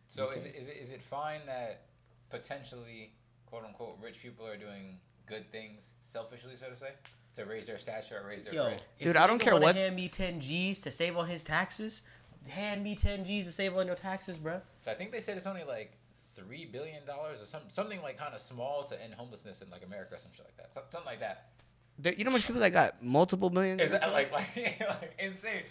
So is it, is it is it fine that potentially, quote unquote, rich people are doing good things selfishly, so to say, to raise their stature or raise their Yo, bread? if Dude, I don't nigga care wanna what- Hand me ten G's to save on his taxes. Hand me ten G's to save on your taxes, bro. So I think they said it's only like three billion dollars or some something like kind of small to end homelessness in like America or some shit like that, Some- something like that. There, you know how much people that got multiple millions? Is that like like, like insane?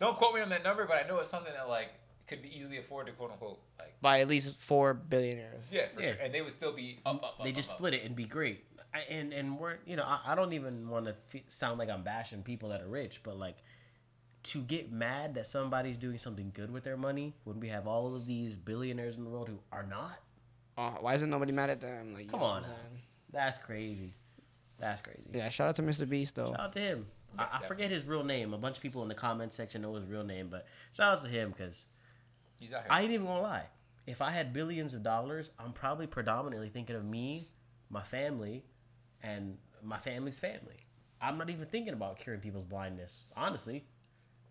Don't quote me on that number, but I know it's something that like could be easily afforded, quote unquote. Like by at least four billionaires. yeah, for Yeah. sure, and they would still be up, up, up. They just up. split it and be great. I, and and we're you know I, I don't even want to f- sound like I'm bashing people that are rich, but like to get mad that somebody's doing something good with their money when we have all of these billionaires in the world who are not. Uh, why isn't nobody mad at them? Like, Come on what I'm now. saying? That's crazy. That's crazy. Yeah, shout out to Mr. Beast though. Shout out to him. I, I forget his real name. A bunch of people in the comment section know his real name, but shout out to him because He's out here. I ain't even gonna lie. If I had billions of dollars, I'm probably predominantly thinking of me, my family, and my family's family. I'm not even thinking about curing people's blindness. Honestly,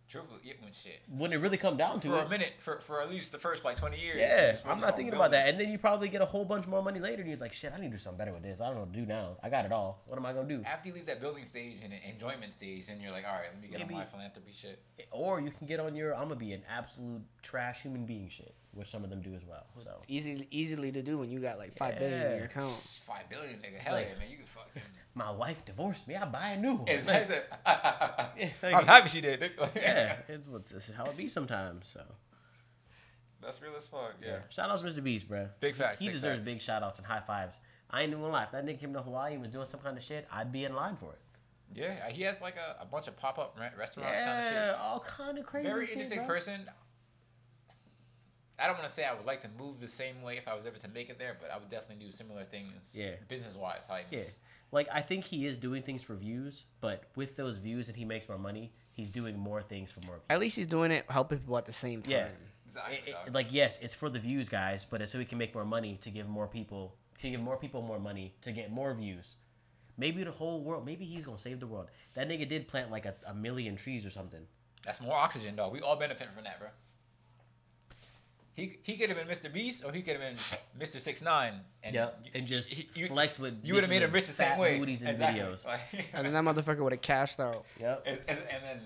Truthfully, yeah, when shit. When it really come down to For it, for a minute, for, for at least the first like 20 years. Yeah, I'm not on thinking about that. And then you probably get a whole bunch more money later, and you're like, shit, I need to do something better with this. I don't know what to do now. I got it all. What am I gonna do? After you leave that building stage and enjoyment stage, then you're like, all right, let me get Maybe- on my philanthropy shit. Or you can get on your I'm gonna be an absolute trash human being shit, which some of them do as well. So Easy, easily to do when you got like five billion in your account. Five billion, nigga. Hell like- yeah, man. You can fucking. My wife divorced me. I buy a new one. It's Like, nice. Yeah, I'm happy she did. yeah, it's, is how it be sometimes. So That's real as fuck. Yeah. yeah, shout outs Mr. Beast, bro. Big facts, He big deserves facts. big shout outs and high fives. I ain't even gonna lie. If that nigga came to Hawaii and was doing some kind of shit, I'd be in line for it. Yeah. He has like a, a bunch of pop up restaurants kind of shit. Yeah, all kind of crazy. very shit, interesting bro. person. I don't want to say I would like to move the same way if I was ever to make it there, but I would definitely do similar things. Yeah. Business wise, how he Yeah, moves. Like I think he is doing things for views, but with those views and he makes more money, he's doing more things for more people. At least he's doing it helping people at the same time. Yeah. Exactly. It- it- like yes, it's for the views, guys, but it's so he can make more money to give more people to give more people more money to get more views. Maybe the whole world. Maybe he's gonna save the world. That nigga did plant like a, a million trees or something. That's more oxygen, dog. We all benefit from that, bro. He, he could have been Mr. Beast or he could have been Mr. Six Nine. And Yep, you- and just he- you- flex with. You would have made him rich the same fat way. Booties in Exactly. videos. Like, And then that motherfucker would have cashed out. Yep. and, and- and then,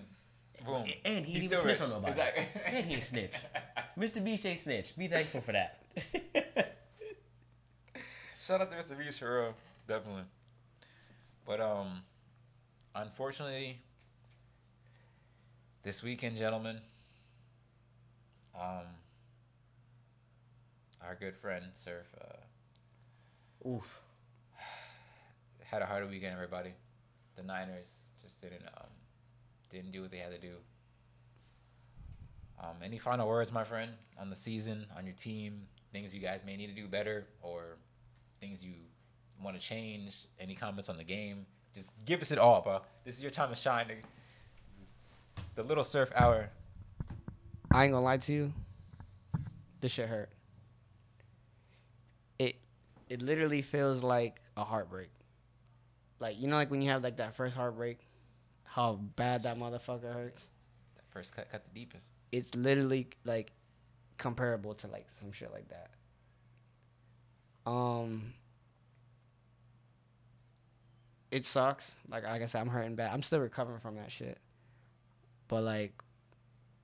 boom. And he He's didn't even still snitch rich. on nobody. Exactly. And he ain't snitch. Mr. Beast ain't snitch. Be thankful for that. Shout out to Mr. Beast for real, definitely. But um, unfortunately, this weekend, gentlemen, um, our good friend Surf uh, Oof. had a harder weekend. Everybody, the Niners just didn't um, didn't do what they had to do. Um, any final words, my friend, on the season, on your team, things you guys may need to do better, or things you want to change? Any comments on the game? Just give us it all, bro. This is your time to shine. The little surf hour. I ain't gonna lie to you. This shit hurt. It it literally feels like a heartbreak. Like you know, like when you have like that first heartbreak, how bad that motherfucker hurts. That first cut, cut the deepest. It's literally like comparable to like some shit like that. Um, it sucks. Like like I said, I'm hurting bad. I'm still recovering from that shit. But like,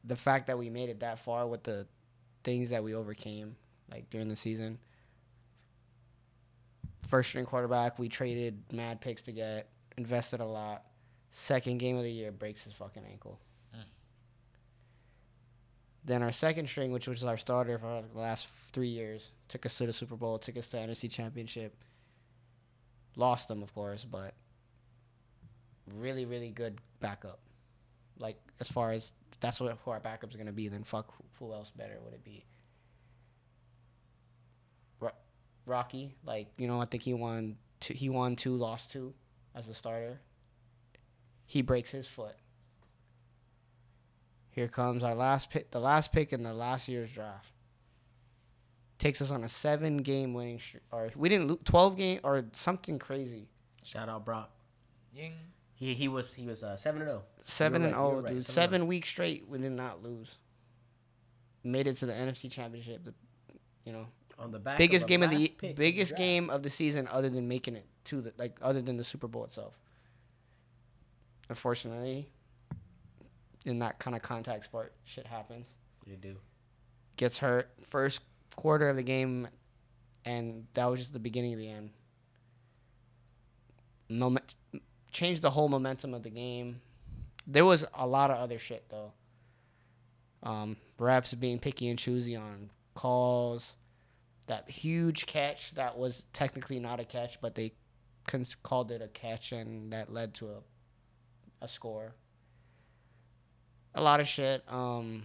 the fact that we made it that far with the things that we overcame, like during the season. First string quarterback, we traded mad picks to get, invested a lot. Second game of the year breaks his fucking ankle. Hmm. Then our second string, which was our starter for the last three years, took us to the Super Bowl, took us to NFC Championship. Lost them, of course, but really, really good backup. Like as far as that's what who our backups gonna be, then fuck who else better would it be? Rocky, like you know, I think he won. Two, he won two, lost two, as a starter. He breaks his foot. Here comes our last pick, the last pick in the last year's draft. Takes us on a seven game winning streak, or we didn't lose twelve game or something crazy. Shout out Brock. Ying. He he was he was uh, seven and zero. Seven You're and right, you're oh, right, dude. seven Seven weeks straight, we did not lose. Made it to the NFC Championship. The, you know, on the back. biggest of game of the pick biggest game of the season, other than making it to the like other than the Super Bowl itself. Unfortunately, in that kind of contact sport, shit happens. You do. Gets hurt first quarter of the game, and that was just the beginning of the end. Moment changed the whole momentum of the game. There was a lot of other shit though. Um, refs being picky and choosy on calls. That huge catch that was technically not a catch, but they cons- called it a catch, and that led to a a score. A lot of shit. Um,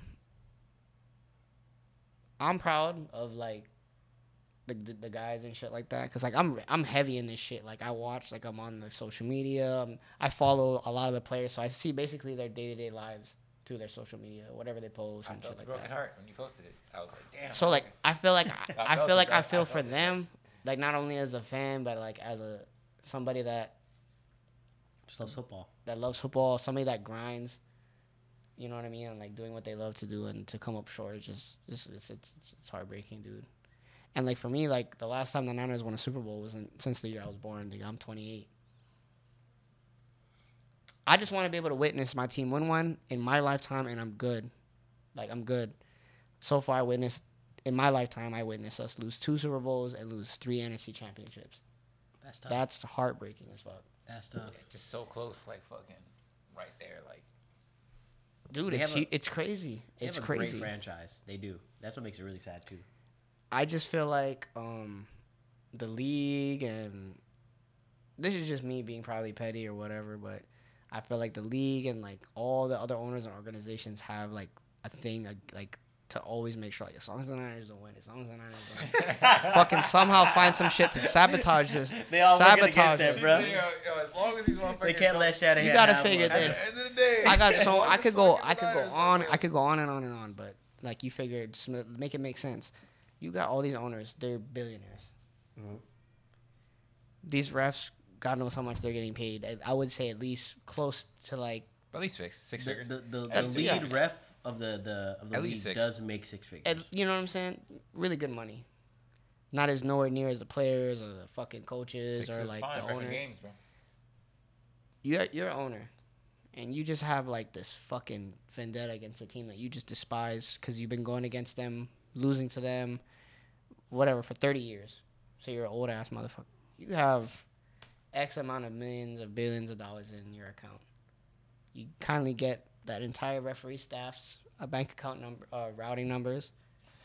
I'm proud of like the, the, the guys and shit like that because like I'm I'm heavy in this shit. Like I watch like I'm on the social media. Um, I follow a lot of the players, so I see basically their day to day lives through their social media, whatever they post I and felt shit a like broken that. heart when you posted it. I was like, damn. So like I feel like I, I I felt feel like bro. I I feel felt for it, bro. them, like not only as a fan but like as a somebody that Just loves football. that loves football, somebody that grinds. you know what I mean, and like doing what they love to do, and to come up short, it's just, it's, it's, it's, it's heartbreaking, dude. And like for me, like the last time the Niners won a Super Bowl wasn't since the year I was born. Like I'm 28. I just want to be able to witness my team win one in my lifetime, and I'm good. Like I'm good. So far, I witnessed in my lifetime, I witnessed us lose two Super Bowls and lose three NFC championships. That's tough. That's heartbreaking as fuck. That's tough. Just so close, like fucking right there, like Dude, They it's have a- it's crazy. They It's have a crazy. great franchise. They do. That's what makes it really sad too. I just feel like um, the league and this is just me being probably petty or whatever, but I feel like the league and like all the other owners and organizations have like a thing like to always make sure like as long as the Niners don't win, as long as the Niners don't win, fucking somehow find some shit to sabotage this. They all sabotage that, this. bro. as long as these They can't let Shanahan. You gotta have figure one. this. end of the day, I got so I could go I could go on I could go on and on and on, but like you figured, just make it make sense. You got all these owners; they're billionaires. Mhm. These refs, God knows how much they're getting paid. I- I would say at least close to like At least six, six The, figures. the, the, the That's- lead yeah. ref of the the of the At league least does make six figures. at, you know what I'm saying? Really good money. Not as nowhere near as the players or the fucking coaches Six or like fine, the reffing owners. games, bro. you're you're an owner, and you just have like this fucking vendetta against a team that you just despise because you've been going against them, losing to them, whatever for thirty years. So you're an old ass motherfucker. You have X amount of millions of billions of dollars in your account. You kindly get that entire referee staff's uh, bank account number, uh, routing numbers,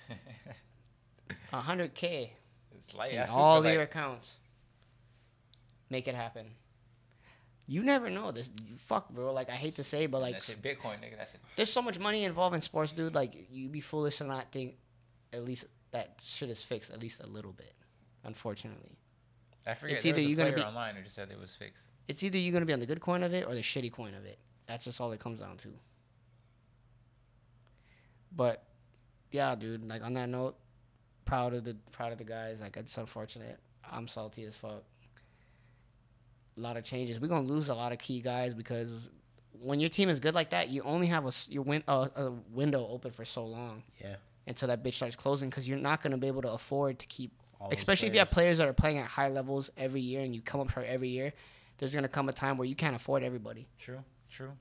hundred k It's like in all your like, accounts. Make it happen. You never know this. Fuck, bro. Like I hate to say, but like Bitcoin, nigga. That shit. there's so much money involved in sports, dude. Like you'd be foolish to not think at least that shit is fixed at least a little bit. Unfortunately, I forget. It's either was a you gonna player be- online who just said it was fixed. it's either you're gonna be on the good coin of it or the shitty coin of it. That's just all it comes down to. But yeah, dude. Like on that note, proud of the proud of the guys. Like it's unfortunate. I'm salty as fuck. A lot of changes. We're gonna lose a lot of key guys because when your team is good like that, you only have a s- your win a, a window open for so long yeah. until that bitch starts closing because you're not gonna be able to afford to keep. All Especially if you have players that are playing at high levels every year and you come up short every year, there's gonna come a time where you can't afford everybody. True. True.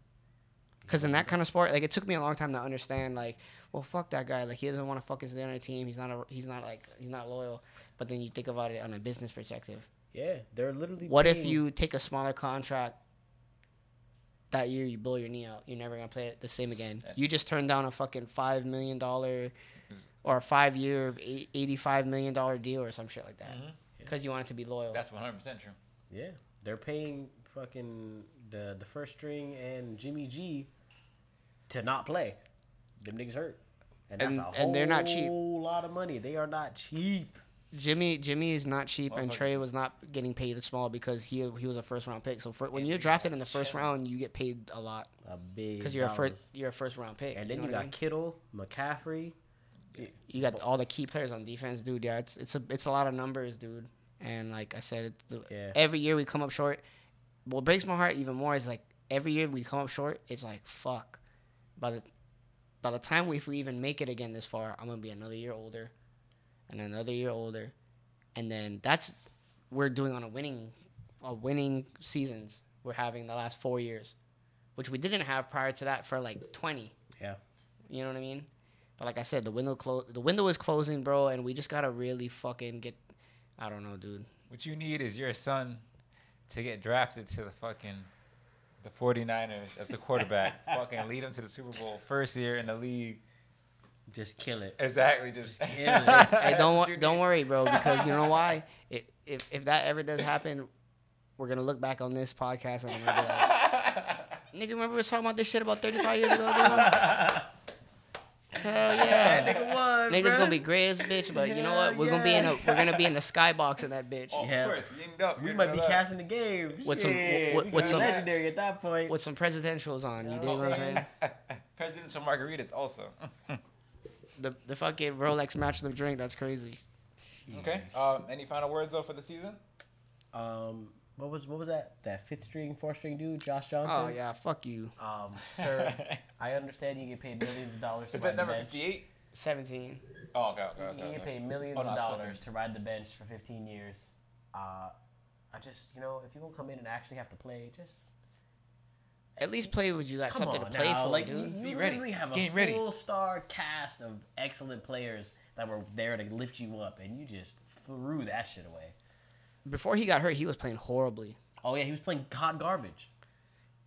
Because in that kind of sport, like it took me a long time to understand, like, well, fuck that guy. Like he doesn't want to fuck his other team. He's not a, he's not like he's not loyal. But then you think about it on a business perspective. Yeah, they're literally. What if you take a smaller contract? That year you blow your knee out. You're never gonna play it the same again. You just turned down a fucking five million dollar, or a five year eighty five million dollar deal or some shit like that, mm-hmm. because you want it to be loyal. That's one hundred percent true. Yeah, they're paying fucking the the first string and Jimmy G to not play. Them niggas hurt, and that's And- a whole and they're not cheap. lot of money. They are not cheap. Jimmy Jimmy is not cheap, and Trey was not getting paid small because he he was a first round pick. So for, when you're drafted in the first chilling. round, you get paid a lot A big because you're a first you're a first round pick. And you then know you what I got mean? Kittle, McCaffrey. You got all the key players on defense, dude. Yeah, it's it's a it's a lot of numbers, dude. And like I said, it's Yeah. every year we come up short. What breaks my heart even more is like every year we come up short. It's like fuck. By the by the time we, if we even make it again this far, I'm gonna be another year older, and another year older, and then that's we're doing on a winning, a winning seasons we're having the last four years, which we didn't have prior to that for like 20. Yeah. You know what I mean? But like I said, the window close. The window is closing, bro, and we just gotta really fucking get. I don't know, dude. What you need is your son to get drafted to the fucking the 49ers as the quarterback. fucking lead him to the Super Bowl first year in the league. Just kill it. Exactly. Just kill it. Hey, don't wo- don't worry, bro, because you know why? If if if that ever does happen, we're gonna look back on this podcast and I'm gonna be like, nigga, remember we was talking about this shit about 35 years ago, dude? Hell yeah. Nigga won, Niggas bruh. gonna be gray as a bitch, but you know what? We're gonna be in a we're gonna be in the skybox in that bitch. Oh, Yeah. Of course, yinked up. We might be brother. casting the game. With some- Shit, with- with some- legendary at that point. With some presidentials on, you dig Oh, what I'm saying? Presidential margaritas also. The the fucking Rolex match the drink, that's crazy. okay. Um, any final words though for the season? Um, what was what was that that fifth string, fourth string dude, Josh Johnson? Oh yeah, fuck you. Um, sir, I understand you get paid millions of dollars to Is ride that the number bench. 58? Seventeen. Oh, okay, okay, okay. You get okay. paid millions Oh, no, of it's dollars 14. to ride the bench for 15 years. Uh, I just, you know, if you're gonna come in and actually have to play, just At least play what you got come something on to play now. for, like dude. you, Be ready. literally have a Game ready. full star cast of excellent players that were there to lift you up, and you just threw that shit away. Before he got hurt, he was playing horribly. Oh yeah, he was playing hot garbage.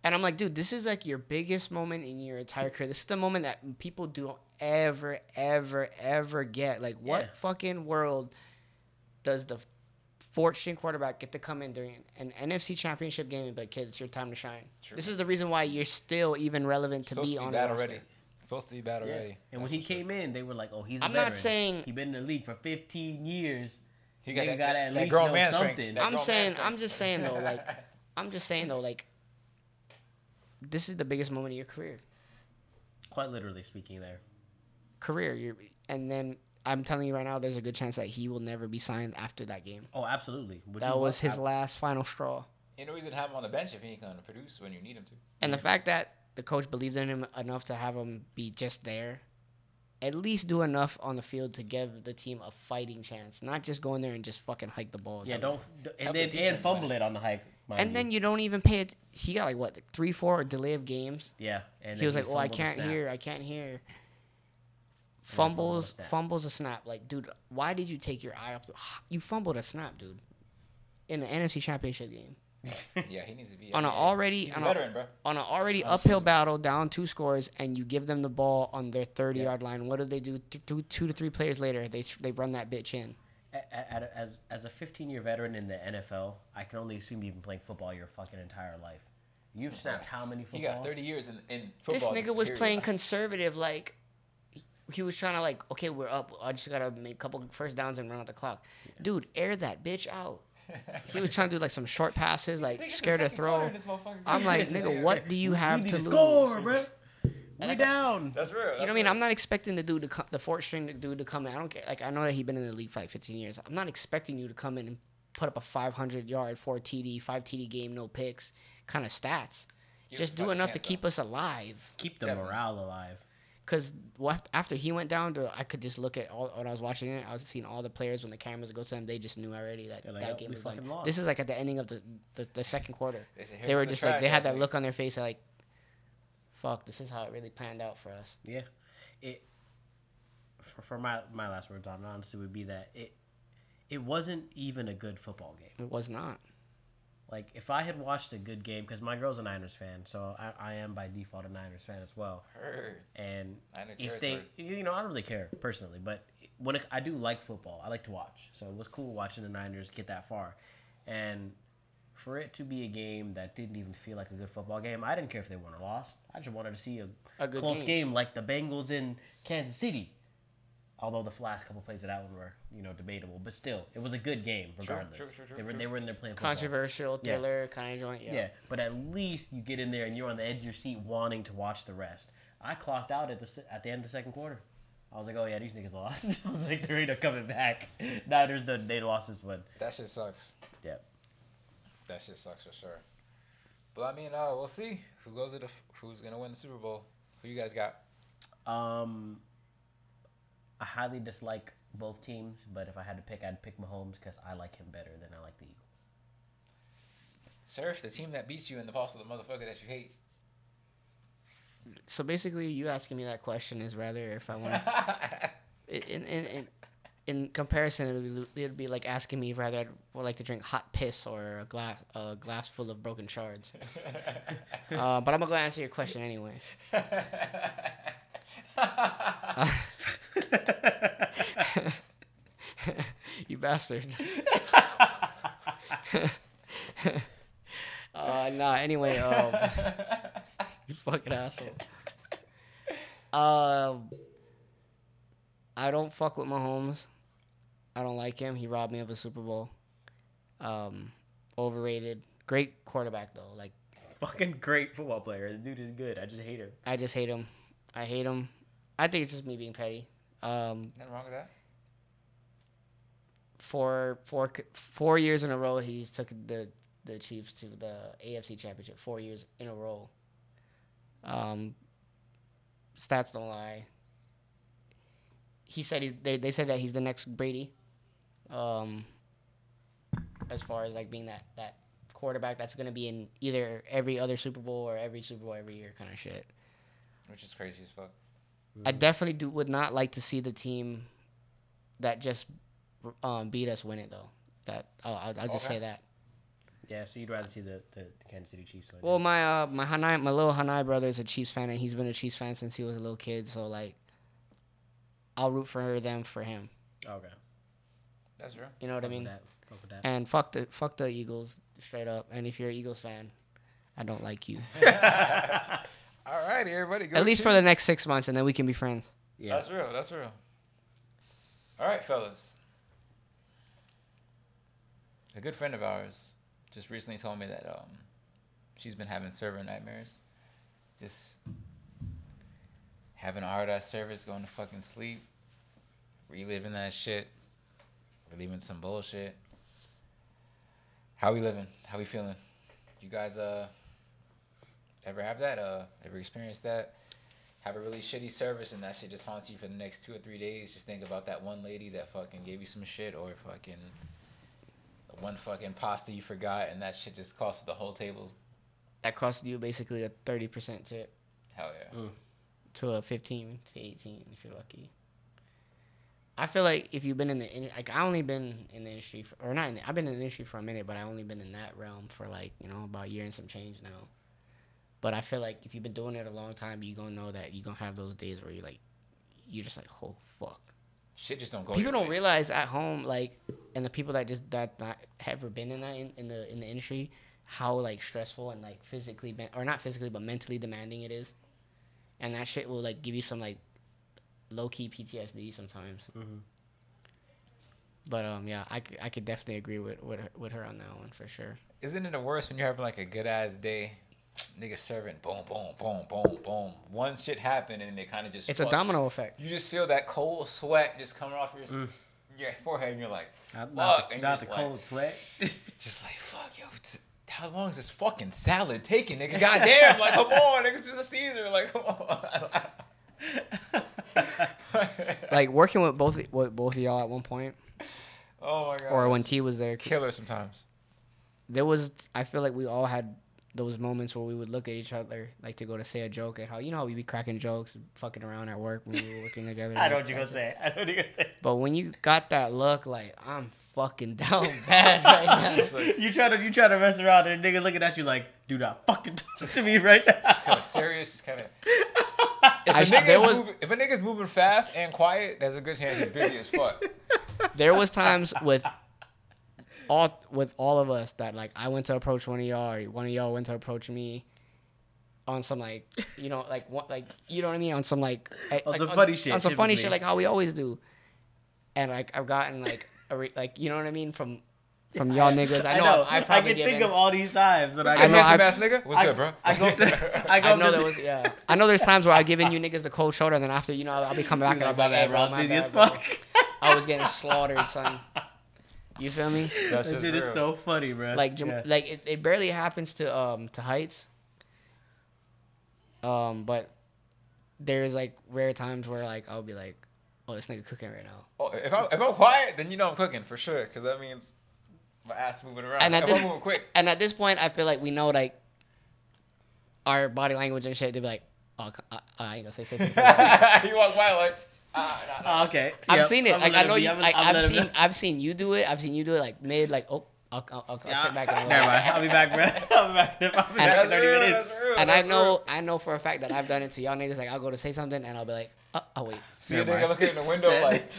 And I'm like, dude, this is like your biggest moment in your entire career. This is the moment that people don't ever, ever, ever get. Like, what Yeah. fucking world does the fourth string quarterback get to come in during an NFC championship game and be like, kids, it's your time to shine? True. This is the reason why you're still even relevant to Supposed be to be on bad the already. Supposed to be bad Yeah. already. And when he came in, they were like, "Oh, he's a I'm not saying- he's been in the league for 15 years. He Nigga got that, gotta at that least grown know man strength. something. That I'm grown saying, strength. I'm just saying though, like, I'm just saying though, like, this is the biggest moment of your career. Quite literally speaking, there. Career, you're, and then I'm telling you right now, there's a good chance that he will never be signed after that game. Oh, absolutely. Would That you was want- his last final straw. Ain't no reason to have him on the bench if he ain't gonna produce when you need him to. And the fact that the coach believes in him enough to have him be just there, at least do enough on the field to give the team a fighting chance, not just go in there and just fucking hike the ball. Yeah, That- don't and then and fumble it on the hike. And you. then you don't even pay it. He got like what like three, four delay of games. yeah, and he was like, "Oh, I can't hear. I can't hear." Fumbles, fumbles a snap. Like, dude, why did you take your eye off the? You fumbled a snap, dude, in the NFC Championship game Yeah, he needs to be on an already on a a, veteran, bro. on an already That's uphill easy. battle, down two scores, and you give them the ball on their thirty Yeah. yard line. What do they do? Two, two, two to three players later, they they run that bitch in. A- a- at- As as a 15 year veteran in the NFL, I can only assume you've been playing football your fucking entire life. You've snapped how many He footballs? got 30 years in, in This nigga was period. playing conservative, like he- he was trying to like, okay, we're up. I just gotta make a couple first downs and run out the clock. Dude, air that bitch out. He was trying to do like some short passes, like Nigga, the scared to throw. in this motherfucker I'm like, nigga, what do you have we need to to lose? score, bro. We I got- down. That's real. You know what I mean? I'm not expecting the dude to come, the fourth string dude to come in. I don't care. Like I know that he's been in the league for like 15 years. I'm not expecting you to come in and put up a 500 yard, four TD, five TD game, no picks, kind of stats. Give Just do enough to chance, keep us alive. Keep the Definitely. morale alive. Cause after he went down, I could just look at all when I was watching it. I was seeing all the players when the cameras go to them. They just knew already that like, that "Oh, game was done. fucking lost." This is like at the ending of the the, the second quarter. They said, They were come the just like they had that look on their face like, "Fuck, this is how it really planned out for us." Yeah, it for, for my my last words on it honestly would be that it it wasn't even a good football game. It was not. Like if I had watched a good game, because my girl's a Niners fan, so I, I am by default a Niners fan as well. Heard. And Niner if they, you know, I don't really care personally, but when it, I do like football, I like to watch. So it was cool watching the Niners get that far, and for it to be a game that didn't even feel like a good football game, I didn't care if they won or lost. I just wanted to see a, A good close game. game. like the Bengals in Kansas City. Although the last couple plays of that one were, you know, debatable, but still, it was a good game regardless. true, true, true, they were true. they were in there playing football. Controversial Yeah. thriller kind of joint. Yeah. Yeah, but at least you get in there and you're on the edge of your seat wanting to watch the rest. I clocked out at the at the end of the second quarter. I was like, oh yeah, these niggas lost. I was like, they're ain't no coming back. Niners done they lost this one. That shit sucks. Yeah. That shit sucks for sure. But I mean, uh, we'll see who goes to the who's gonna win the Super Bowl. Who you guys got? Um, I highly dislike both teams, but if I had to pick, I'd pick Mahomes because I like him better than I like the Eagles. Surf, the team that beats you in the boss of the motherfucker that you hate. So basically, you asking me that question is rather if I want. in, in in in comparison, it would be, it'd be like asking me if rather I'd would like to drink hot piss or a glass a glass full of broken shards. uh, but I'm gonna go answer your question anyways. you bastard. uh, nah. Anyway, um, you fucking asshole. Um, I don't fuck with Mahomes. I don't like him. He robbed me of a Super Bowl. Um, overrated. Great quarterback though. Like Fucking great football player. The dude is good. I just hate him. I just hate him. I hate him. I think it's just me being petty. Um, Nothing wrong with that. for four four years in a row, he's took the the Chiefs to the AFC Championship four years in a row. Um, stats don't lie. He said he's, they they said that he's the next Brady. Um, as far as like being that that quarterback that's gonna be in either every other Super Bowl or every Super Bowl every year kind of shit. Which is crazy as fuck. I definitely do would not like to see the team that just um, beat us win it though. That I'll, I'll, I'll just Okay. say that. Yeah, so you'd rather see the, the Kansas City Chiefs win. Well, my uh, my Hanai, my little Hanai brother is a Chiefs fan, and he's been a Chiefs fan since he was a little kid. So like, I'll root for them for him. okay. That's real. You know what I Fuck with mean? that. That. And fuck the fuck the Eagles straight up. And if you're an Eagles fan, I don't like you. All right, everybody. Go At least for the next six months, and then we can be friends. Yeah. That's real. That's real. All right, fellas. A good friend of ours just recently told me that um, she's been having server nightmares. Just having a hard ass service, going to fucking sleep, reliving that shit, reliving some bullshit. How we living? How we feeling? You guys uh ever have that? Uh ever experienced that? have a really shitty service and that shit just haunts you for the next two or three days. Just think about that one lady that fucking gave you some shit or fucking one fucking pasta you forgot and that shit just costed the whole table. That cost you basically a thirty percent tip Hell yeah. to a fifteen to eighteen if you're lucky. I feel like if you've been in the in- like I only been in the industry for, or not in the, I've been in the industry for a minute, but I only been in that realm for like you know about a year and some change now. But I feel like if you've been doing it a long time, you're gonna know that you're gonna have those days where you're like you're just like oh fuck. Shit just don't go. people your don't way. realize at home like and the people that just that not ever been in that in, in the in the industry how like stressful and like physically men- or not physically but mentally demanding it is and that shit will like give you some like low-key ptsd sometimes Mhm. but um yeah I, I could definitely agree with with her, with her on that one for sure Isn't it the worst when you're having like a good ass day? Nigga serving, boom, boom, boom, boom, boom. One shit happened and they kind of just. it's a domino effect You. you just feel that cold sweat just coming off your s mm. your forehead and you're like, fuck. Not, not, the, and not the like- cold sweat. Just like fuck, yo. t- How long is this fucking salad taking, nigga? Goddamn, like come on, nigga, it's just a Caesar, like come on. like working with both with both of y'all at one point oh my god. or when t was there killer sometimes. there was I feel like we all had those moments where we would look at each other like to go to say a joke and how you know how we be cracking jokes, fucking around at work when we were working together. I know like what you're gonna say. I know what you're gonna say. But when you got that look, like I'm fucking down bad right now. Like You try to you try to mess around and a nigga looking at you like, do not fucking talk to me right just now. kind of serious, just kind of. If I a, sh- nigga was- moving, if a nigga's moving fast and quiet, there's a good chance he's busy as fuck. There was times with all with all of us that like I went to approach one of y'all, or one of y'all went to approach me on some like you know like what like you know what I mean on some like eh, On like, some funny shit, on some funny typically. shit like how we always do, and like I've gotten like a re- like you know what I mean from from y'all niggas. I know I, I, probably can think given- of all these times. And I, I know handsome I- ass nigga. What's I, good, bro? I go, up I go I know there was yeah. I know there's times where I giving you niggas the cold shoulder, and then after you know I'll be coming back He's and I'll like, be like, hey, bro. bro, I'm busy as fuck. I was getting slaughtered, son. You feel me? That This shit is so funny, bro. Like, Jam- Yeah. like it, it barely happens to um to heights. Um, but there's like rare times where like I'll be like, oh, this nigga cooking right now. Oh, if I'm if I'm quiet, then you know I'm cooking for sure, because that means my ass moving around. And at if this- I'm moving quick, And at this point, I feel like we know like our body language and shit. They'd be like, oh, I, I ain't gonna say shit. you walk by like, ah, nah, nah. Oh, okay. I've Yep. seen it. I'ma Like I know be. you. I'ma- I, I'ma I've seen. be. I've seen you do it. I've seen you do it like mid. Like oh, I'll, I'll, I'll, I'll sit back and Never I'll- mind. I'll be back, bro. I'll be back. I'll be back in That's 30 real, minutes. that's real, And I know, real. I know for a fact that I've done it to y'all niggas. Like I'll go to say something and I'll be like, oh, oh wait, See a nigga mind. looking in the window like,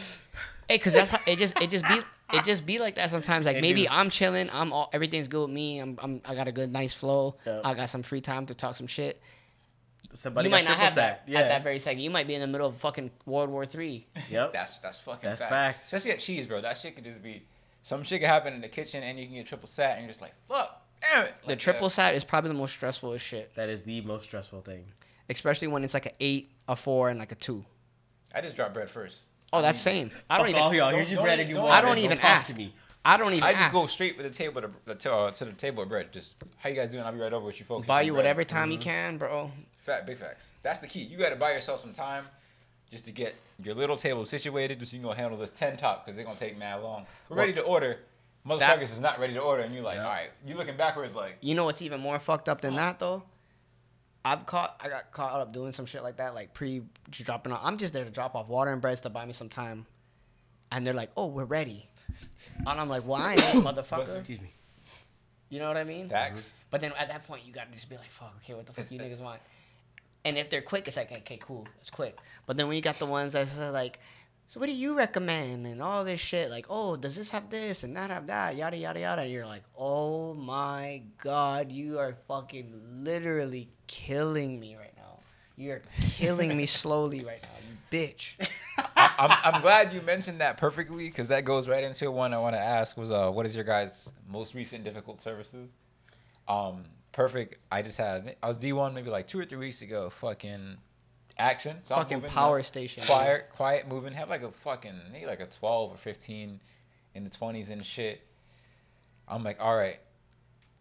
hey, cause that's how it just it just be it just be like that sometimes. Like maybe. I'm chilling, I'm all everything's good with me. I'm, I'm I got a good nice flow. Yep. I got some free time to talk some shit. Somebody you got might not triple have that. Yeah. at that very second. You might be in the middle of fucking World War Three. Yep. that's that's fucking That's fact. facts. Especially at cheese, bro. That shit could just be some shit could happen in the kitchen and you can get triple sat and you're just like, fuck, damn it. The triple yeah. side is probably the most stressful as shit, That is the most stressful thing. especially when it's like an eight, a four, and like a two. I just drop bread first. Oh, that's same. I don't even. all y'all. Here's your bread even- and you don't- want I don't it. even talk ask. to me. I don't even I just ask. go straight with the table to the to, uh, to the table of bread. Just how you guys doing? I'll be right over with you folks. Buy you some bread. whatever time you can, bro. Fat big facts. That's the key. You got to buy yourself some time just to get your little table situated, so you can go handle this ten top because they're gonna take mad long. We're ready to order. Motherfuckers That- is not ready to order, and you're like, Yeah. all right. You looking backwards like, You know what's even more fucked up than that though? I've caught I got caught up doing some shit like that, like pre dropping off. I'm just there to drop off water and breads to buy me some time, and they're like, "Oh, we're ready," and I'm like, "Well, I ain't, motherfucker." Excuse me. You know what I mean? facts. But then at that point, you gotta just be like, "Fuck, okay, what the fuck you niggas want?" And if they're quick, it's like, "Okay, cool, it's quick." But then when you got the ones that say like, "So what do you recommend?" and all this shit, like, "Oh, does this have this and that have that?" Yada yada yada. You're like, "Oh my god, you are fucking literally killing me right now. You're killing me slowly right now, you bitch." I'm, I'm glad you mentioned that perfectly because that goes right into one I want to ask was uh what is your guys' most recent difficult services? Um, perfect. I just had I was D one maybe like two or three weeks ago. Fucking action. So Fucking moving, power station. Quiet, quiet moving. Have like a fucking maybe like a twelve or fifteen in the twenties and shit. I'm like, all right.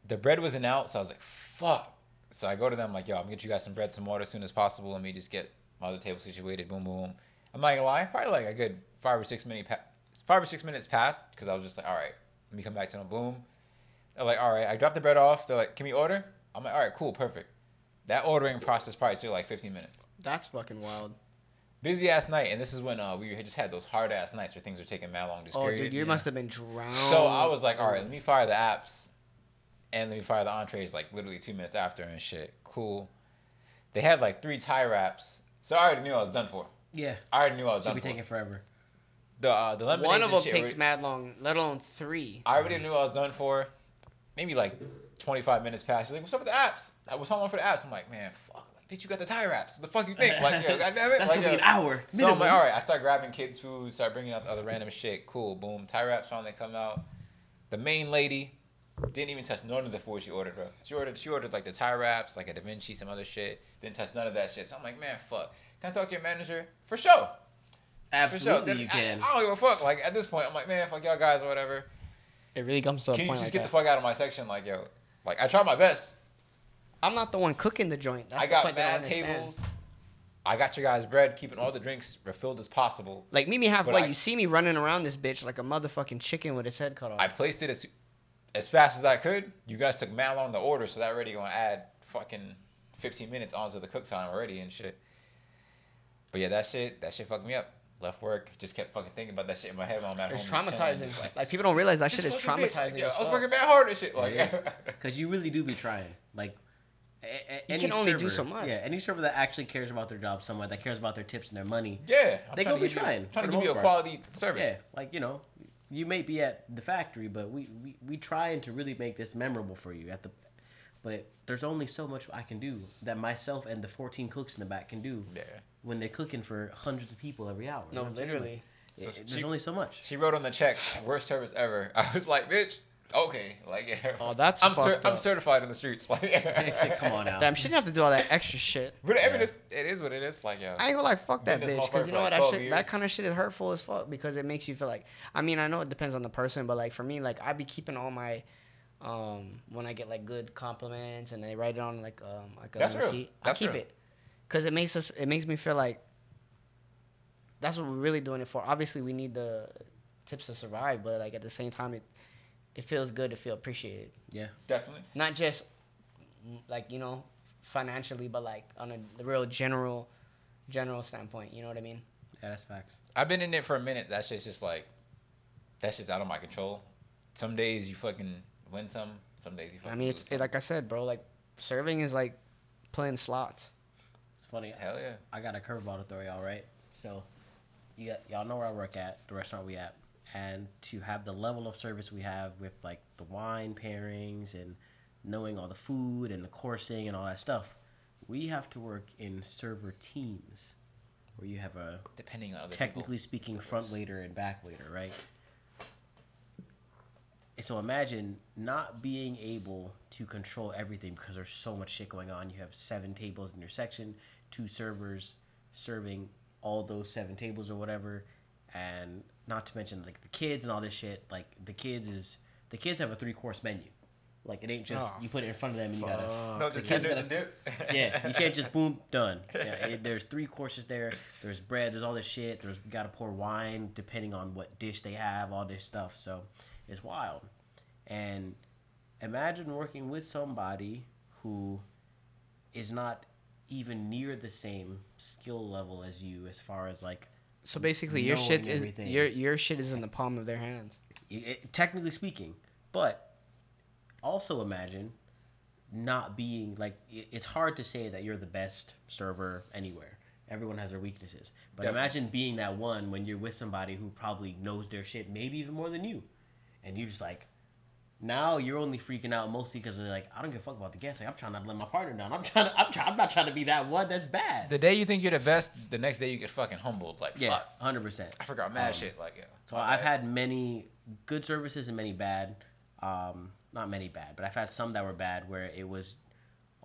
The bread wasn't out, so I was like, fuck. So I go to them like, yo, I'm gonna get you guys some bread, some water as soon as possible. Let me just get my other table situated. Boom, boom. I'm not gonna lie, probably like a good five or six minute, pa- five or six minutes passed because I was just like, all right, let me come back to them. Boom. They're like, all right, I dropped the bread off. They're like, can we order? I'm like, all right, cool, perfect. That ordering process probably took like 15 minutes. That's fucking wild. Busy ass night, and this is when uh, we had just had those hard ass nights where things were taking mad long. Just Oh, period. dude, you must have been drowned. So I was like, all right, let me fire the apps, and let me fire the entrees like literally two minutes after and shit. Cool. They had like three Thai wraps, so I already knew I was done for. Yeah. I already knew I was Should done be for. taking forever. the uh, the lemonade One of them shit takes were- mad long, let alone three. I already knew I was done for. Maybe like 25 minutes past. She's like, "What's up with the apps?" I was home for the apps. I'm like, "Man, fuck! Like, bitch, you got the Thai wraps. What the fuck you think? Like, yo, goddamn it! That's like, gonna be an hour. So I'm like, all right. I start grabbing kids' food, start bringing out the other random shit. Cool, boom. Thai wraps finally come out. The main lady didn't even touch none of the food she ordered, bro. She ordered, she ordered like the Thai wraps, like a Da Vinci, some other shit. Didn't touch none of that shit. So I'm like, man, fuck. Can I talk to your manager? For sure. For sure. Absolutely, Then you I- can. I, don't give a fuck. Like at this point, I'm like, man, fuck y'all guys or whatever. It really comes to a Can you point just like get that. the fuck out of my section? Like, yo, like I tried my best. I'm not the one cooking the joint. That's I the got don't mad understand. tables. I got your guys bread, keeping all the drinks refilled as possible. Like meet me halfway. But I- you see me running around this bitch like a motherfucking chicken with its head cut off. I placed it as as fast as I could. You guys took mad long to order, so that already gonna add fucking 15 minutes onto the cook time already and shit. But yeah, that shit, that shit fucked me up. Left work, just kept fucking thinking about that shit in my head while I'm at it's home. just chilling, just traumatizing. Like, people don't realize that shit is fucking bitch, traumatizing. Yo, as I was fuck. working mad hard and shit. Like, Because you really do be trying. Like, a- a- any can only do server- so much. Yeah, any server that actually cares about their job somewhat, that cares about their tips and their money. yeah, I'm They trying gonna be give you- trying, trying to give you a most part. quality service. Yeah, like you know, you may be at the factory, but we we we trying to really make this memorable for you at the. But there's only so much I can do that myself and the 14 cooks in the back can do Yeah. When they're cooking for hundreds of people every hour. You no, know what I'm saying? literally. Like, So it- she- there's only so much. She wrote on the check, worst service ever. I was like, bitch, okay, like, yeah. Oh, that's I'm fucked I'm certified in the streets, like. Come on now. Damn, she didn't have to do all that extra shit. But I mean, it's, it is what it is. Like, yo, I ain't gonna like fuck that bitch because you know what like that 12 shit that kind of shit is hurtful as fuck because it makes you feel like I mean I know it depends on the person but like for me like I'd be keeping all my um when I get like good compliments and they write it on like um like a That's real. receipt I keep real. it because it makes us it makes me feel like that's what we're really doing it for obviously we need the tips to survive but like at the same time it it feels good to feel appreciated Yeah. definitely. not just like you know financially but like on a real general general standpoint you know what I mean. Yeah, that's facts. I've been in it for a minute. That shit's just like, that's just out of my control. Some days you fucking win some. Some days you fucking I mean, lose it's some. it, like I said, bro. Like serving is like playing slots. Funny. hell yeah. I got a curveball to throw y'all, right? So, you got, y'all know where I work at, the restaurant we at, and to have the level of service we have with like the wine pairings and knowing all the food and the coursing and all that stuff, we have to work in server teams, where you have a Depending on technically people. speaking front waiter and back waiter, right? And So imagine not being able to control everything because there's so much shit going on. You have seven tables in your section, two servers serving all those seven tables or whatever, and not to mention like the kids and all this shit. Like the kids is the kids have a three course menu. Like it ain't just Oh, you put it in front of them and you gotta. No, just kids tenders gotta- and dip. Yeah, you can't just boom done. Yeah, it, there's three courses there. There's bread. There's all this shit. There's you gotta pour wine depending on what dish they have. All this stuff. So it's wild. And imagine working with somebody who is not even near the same skill level as you as far as like So basically, your shit is everything. your your shit is in the palm of their hands. it- technically speaking. But also imagine not being like it, it's hard to say that you're the best server anywhere. Everyone has their weaknesses. But Definitely. imagine being that one when you're with somebody who probably knows their shit, maybe even more than you, and you're just like. Now you're only freaking out mostly because they're like, I don't give a fuck about the guests. Like, I'm trying not to let my partner down. I'm trying. To, I'm trying. I'm not trying to be that one that's bad. The day you think you're the best, the next day you get fucking humbled. Like, yeah, hundred percent. I forgot mad shit. Like, yeah. So I've had many good services and many bad. Um, not many bad, but I've had some that were bad where it was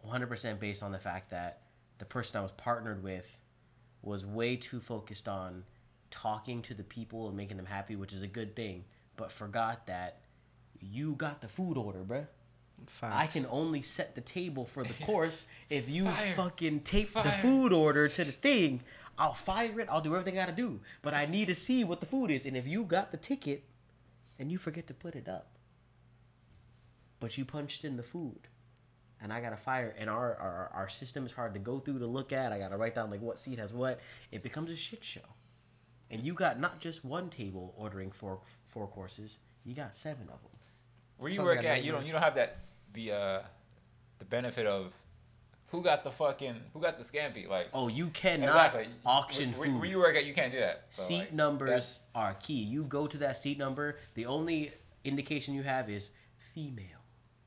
100% based on the fact that the person I was partnered with was way too focused on talking to the people and making them happy, which is a good thing, but forgot that you got the food order, bruh. I can only set the table for the course if you Fire. fucking tape the food order to the thing. I'll fire it. I'll do everything I gotta do. But I need to see what the food is. And if you got the ticket and you forget to put it up, but you punched in the food, and I gotta fire, and our, our our system is hard to go through to look at. I gotta write down like what seat has what. It becomes a shit show. And you got not just one table ordering four four courses. You got seven of them. Where you Sounds work like at, you don't you don't have that the uh the benefit of who got the fucking who got the scampi like Oh, you cannot exactly auction where, food. Where, you work at, you can't do that. So, seat like, numbers are key. You go to that seat number. The only indication you have is female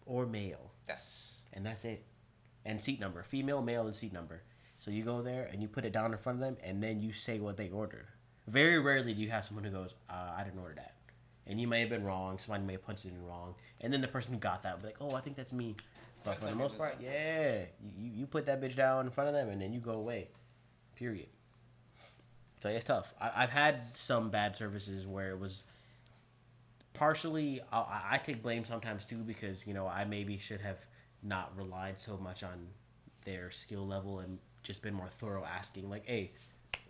or male, That's, and that's it. And seat number, female, male, and seat number. So you go there and you put it down in front of them, and then you say what they ordered. Very rarely do you have someone who goes, uh, "I didn't order that," and you may have been wrong. Somebody may have punched it in wrong, and then the person who got that will be like, "Oh, I think that's me." But That's for the most part, yeah, you, you put that bitch down in front of them, and then you go away. Period. So it's tough. I, I've had some bad services where it was partially. I- I take blame sometimes too because you know I maybe should have not relied so much on their skill level and just been more thorough asking like, hey,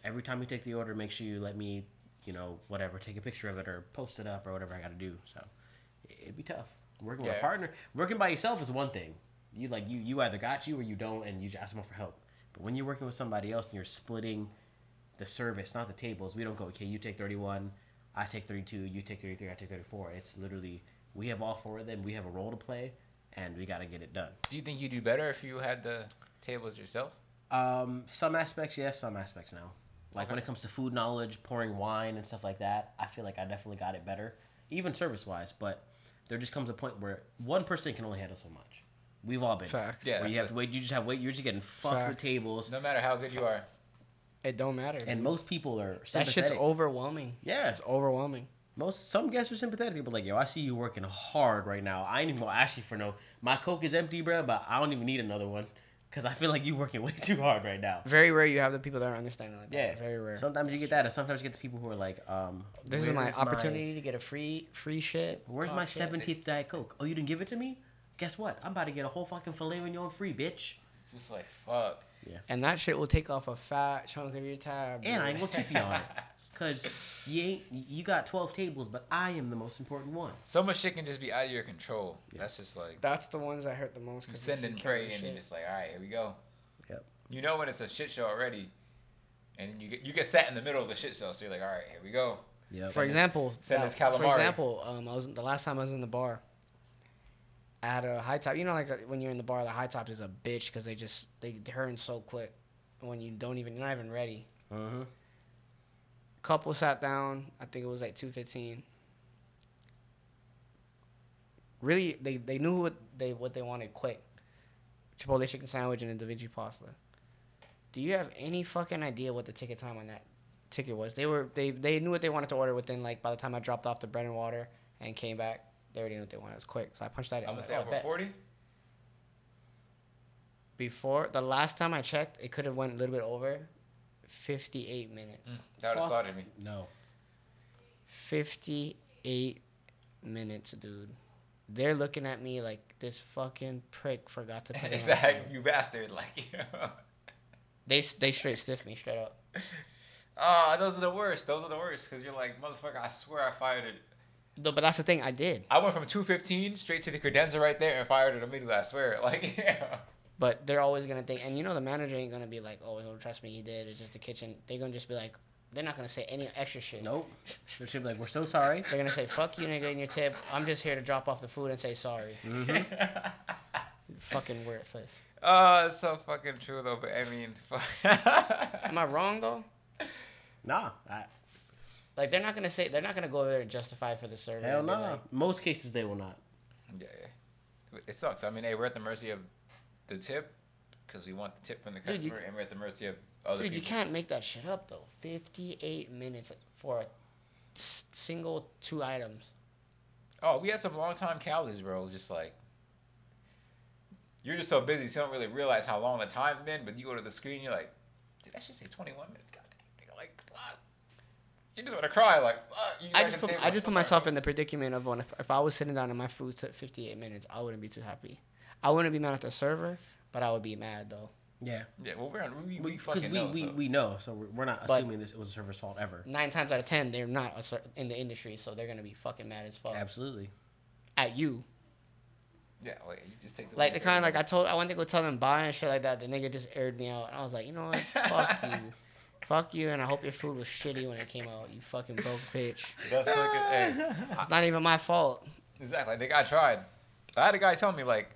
every time you take the order, make sure you let me, you know, whatever, take a picture of it or post it up or whatever I got to do. So it- it'd be tough. Working with a partner, working by yourself is one thing. You like you you either got you or you don't, and you just ask them for help. But when you're working with somebody else and you're splitting the service, not the tables. We don't go, okay, you take 31, I take 32, you take 33, I take 34. It's literally, we have all four of them, we have a role to play, and we got to get it done. do you think you'd do better if you had the tables yourself? Um, some aspects, yes, some aspects, no. Like when it comes to food knowledge, pouring wine and stuff like that, I feel like I definitely got it better, even service wise. But there just comes a point where one person can only handle so much. We've all been. there, Facts. Yeah, Where you have to wait, you just have wait, you're just getting fucked with tables, No matter how good you are, It don't matter. and dude. most people are that shit's overwhelming. Yeah. It's overwhelming. Most some guests are sympathetic, but like, yo, I see you working hard right now. I ain't even gonna ask you for no. My coke is empty, bro, but I don't even need another one because I feel like you're working way too hard right now. Very rare you have the people that are understanding like that. Yeah, Very rare. Sometimes you get that, and sometimes you get the people who are like, um, this is my opportunity to get a free free shit. where's Oh, my seventeenth diet coke? Oh, you didn't give it to me? Guess what? I'm about to get a whole fucking filet mignon free, bitch. it's just like fuck. Yeah. And that shit will take off a fat chunk of your tab. And I bro. ain't gonna tip you on it, cause you ain't you got twelve tables, but I am the most important one. So much shit can just be out of your control. That's just like That's the ones that hurt the most. you 'cause send it's and pray, and you're just like, all right, here we go. Yep. You know when it's a shit show already, and then you get you get sat in the middle of the shit show, so you're like, all right, here we go. Yep. For example, send that- us for calamari. example, um, I was the last time I was in the bar. At a high top, you know, like uh, when you're in the bar, the high top is a bitch because they just they turn so quick when you don't even you're not even ready. Mm-hmm. Couple sat down. I think it was like two fifteen. Really, they, they knew what they what they wanted quick. Chipotle chicken sandwich and a Da Vinci pasta. Do you have any fucking idea what the ticket time on that ticket was? They were they they knew what they wanted to order within like by the time I dropped off the bread and water and came back, they already knew what they wanted. It was quick, so I punched that in. I'm gonna like, say "Oh, over forty. Before the last time I checked, it could have went a little bit over. Fifty eight minutes. That would have Fuck. started me. No. 58 minutes, dude. They're looking at me like this fucking prick forgot to put in. It's my like phone. you bastard, like. They they straight stiff me straight up. Ah, those are the worst. Those are the worst because you're like, motherfucker. I swear I fired it. No, but that's the thing. I did. I went from 215 straight to the credenza right there and fired it immediately. I swear. Like, yeah. But they're always gonna think, and you know the manager ain't gonna be like, "Oh, no, trust me, he did. It's just the kitchen." They're gonna just be like, they're not gonna say any extra shit. Nope. They're gonna be like, we're so sorry. They're gonna say, "Fuck you, nigga, in your tip. I'm just here to drop off the food and say sorry." Mm-hmm. Fucking worthless. Oh, uh, it's so fucking true though. But I mean, fuck. Am I wrong though? Nah. I, Like they're not gonna say they're not gonna go there and justify for the survey. hell and be nah. like, Most cases they will not. yeah, yeah. It sucks. I mean, hey, we're at the mercy of the tip because we want the tip from the Dude, you- customer, and we're at the mercy of other Dude, you can't make that shit up though. Fifty-eight minutes for a s- single two items. Oh, we had some long time Cowleys, bro. Just like you're just so busy, so you don't really realize how long the time been. But you go to the screen, you're like, did that shit say 21 minutes? God damn, like, fuck. You just want to cry, like, fuck. I just put I just put myself in the predicament of when if, if I was sitting down and my food took fifty-eight minutes, I wouldn't be too happy. I wouldn't be mad at the server, but I would be mad though. Yeah. Yeah, well, we're on, we, we Because fucking we, know. we, so. we know, so we're, we're not But- assuming this was a server's fault ever. Nine times out of ten, they're not a cer- in the industry, so they're gonna be fucking mad as fuck Absolutely. at you. yeah, oh, wait, you just take the Like the lead. kind like I told I went to go tell them bye and shit like that. The nigga just aired me out, and I was like, you know what? Fuck you, fuck you, and I hope your food was shitty when it came out. You fucking broke bitch. That's fucking, hey, It's not even my fault. exactly. The guy tried. I had a guy tell me like,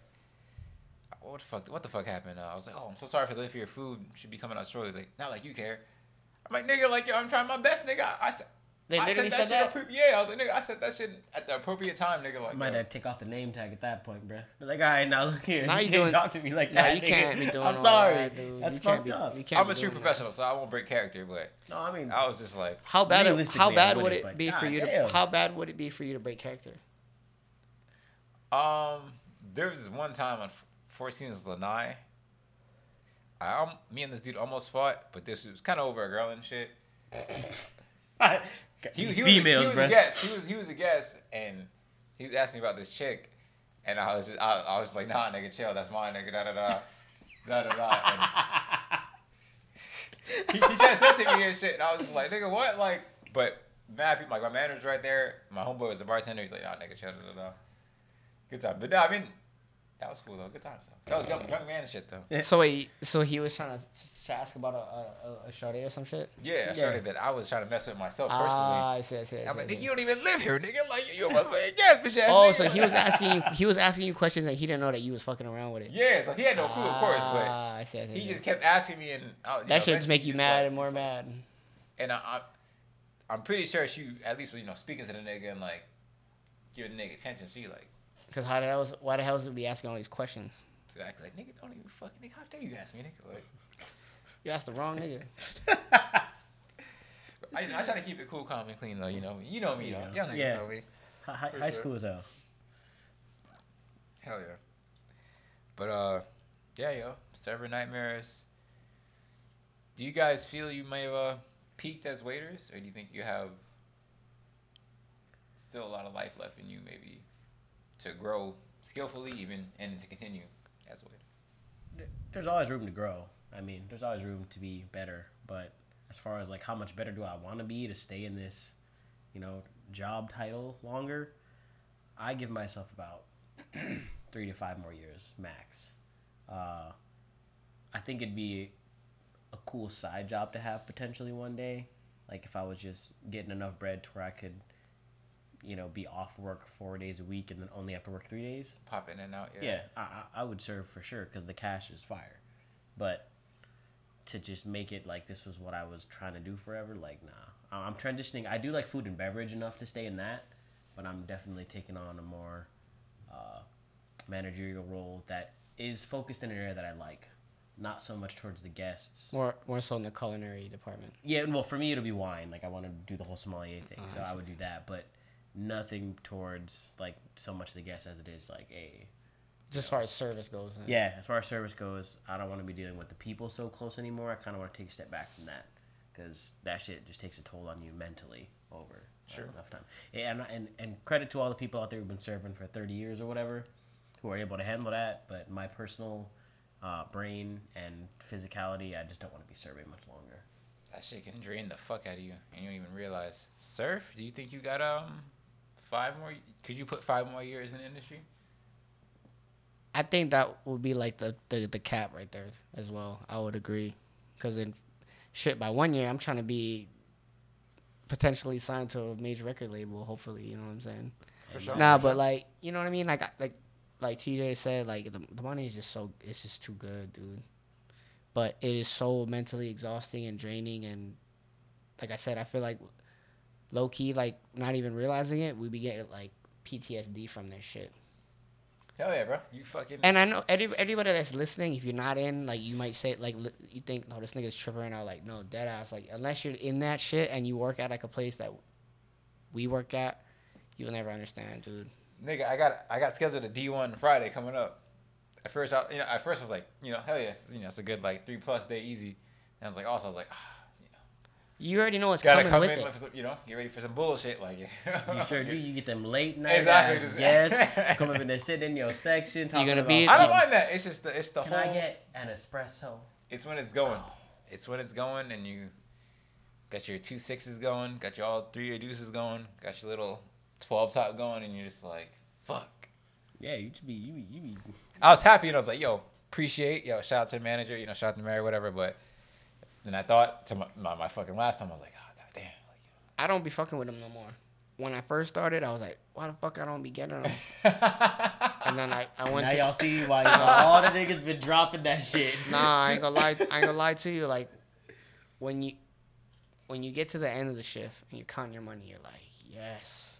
what the fuck? What the fuck happened? Uh, I was like, oh, I'm so sorry for the for your food should be coming out shortly. He's like, not like you care. I'm like, nigga, like yo, I'm trying my best, nigga. I, I said. They I literally said that said shit that? appro- yeah, I was like, nigga, I said that shit at the appropriate time, nigga. Like, Might yo. have to take off the name tag at that point, bruh. Be like, all right, now look here. Now you you can't doing- talk to me like No, that. you nigga. can't be doing I'm all sorry. that, dude. That's you can't fucked be, up. Can't I'm a true doing that. professional, so I won't break character. But No, I mean, I was just like, How bad? It, how bad would it be for you to? How bad would it be for you to break character? um, there was one time on Four Seasons Lanai. I, um, me and this dude almost fought, but this was kind of over a girl and shit. He, These he was, females, he was a guest. He was he was a guest, and he was asking me about this chick, and I was just, I, I was like, nah, nigga, chill, that's mine, nigga, da da da, da da da. And he, he tried to me and shit, and I was just like, nigga, what? Like, but mad people, like my manager's right there. My homeboy was the bartender. He's like, nah, nigga, chill, da da da. Good time, but no, I mean, that was cool though. Good times though. That was young, young man shit though. So wait, so he was trying to, to ask about a a, a, a shorty or some shit. Yeah, I Yeah. started that. I was trying to mess with myself personally. Ah, I see, I see, I see, I'm like, nigga, you don't even live here, nigga. Like, you a motherfucking gas bitch ass. Oh, nigga. so he was asking you. He was asking you questions and he didn't know that you was fucking around with it. Yeah, so he had no clue, of course, but Ah, I see, I see. He see. just kept asking me, and uh, you know, that should just make you mad like- and more mad. And I, I, I'm pretty sure she at least was you know speaking to the nigga and like giving the nigga attention. She like Cause how the hell? is- Why the hell would we be asking all these questions? exactly like nigga don't even fucking nigga how dare you ask me nigga like You asked the wrong nigga. I, I try to keep it cool, calm, and clean though. You know me, you know me, Yeah. though. Y'all niggas Yeah. know me. Hi- hi- For high sure. school is hell. Hell yeah. But uh, yeah, yo, server nightmares. Do you guys feel you may have uh, peaked as waiters, or do you think you have still a lot of life left in you, maybe to grow skillfully, even and to continue as? There- There's always room to grow. I mean, there's always room to be better. But as far as like how much better do I want to be to stay in this, you know, job title longer, I give myself about three to five more years max. Uh, I think it'd be a cool side job to have potentially one day. Like if I was just getting enough bread to where I could, you know, be off work four days a week and then only have to work three days. Pop in and out, yeah. Yeah, I, I I would serve for sure because the cash is fire. But to just make it like this was what I was trying to do forever, like nah. I- I'm transitioning. I do like food and beverage enough to stay in that, but I'm definitely taking on a more uh, managerial role that is focused in an area that I like, not so much towards the guests. More, more so in the culinary department. Yeah, well, for me it'll be wine. Like I want to do the whole sommelier thing, Oh, so I I would do that. But nothing towards like so much the guests as it is like a Just as far as service goes. huh? yeah, as far as service goes, I don't want to be dealing with the people so close anymore. I kind of want to take a step back from that because that shit just takes a toll on you mentally over uh, Sure. enough time. And, and and credit to all the people out there who've been serving for thirty years or whatever, who are able to handle that. But my personal uh, brain and physicality, I just don't want to be serving much longer. That shit can drain the fuck out of you, and you don't even realize. Surf? Do you think you got um five more? Could you put five more years in the industry? I think that would be like the, the, the cap right there as well. I would agree, because in shit by one year, I'm trying to be potentially signed to a major record label. Hopefully, you know what I'm saying. For sure. Nah, but like you know what I mean. Like like like TJ said, like the, the money is just so it's just too good, dude. But it is so mentally exhausting and draining, and like I said, I feel like low key, like not even realizing it, we be getting like PTSD from this shit. Hell yeah, bro. You fucking. And I know every, everybody that's listening, if you're not in, like you might say, like li- you think, no, this nigga's tripping right now. Like no, dead ass. Like unless you're in that shit and you work at like a place that we work at, you'll never understand, dude. Nigga, I got I got scheduled a D one Friday coming up. At first, I you know at first I was like, you know, hell yeah, you know, it's a good like three plus day easy. And I was like, also I was like, know, You already know what's gotta coming come with in, it. some, you know, get ready for some bullshit, like You sure do. You get them late night Exactly, ass just- guests come up in there, sit in your section, talking gonna about. be- I don't mind that. It's just the it's the Can whole. I get an espresso? It's when it's going. Oh. It's when it's going, and you got your two sixes going, got your all three your deuces going, got your little twelve top going, and you're just like, fuck. Yeah, you should be. You be. You be. I was happy, and I was like, yo, appreciate, yo, shout out to the manager, you know, shout out to Mary, whatever. But then I thought to my, my, my fucking last time, I was like, oh goddamn, like, I don't be fucking with them no more. When I first started, I was like, why the fuck I don't be getting them? and then I, I went Now to y'all see why all the niggas been dropping that shit. Nah, I ain't gonna lie. I ain't gonna lie to you. Like when you when you get to the end of the shift and you count your money, you're like, yes.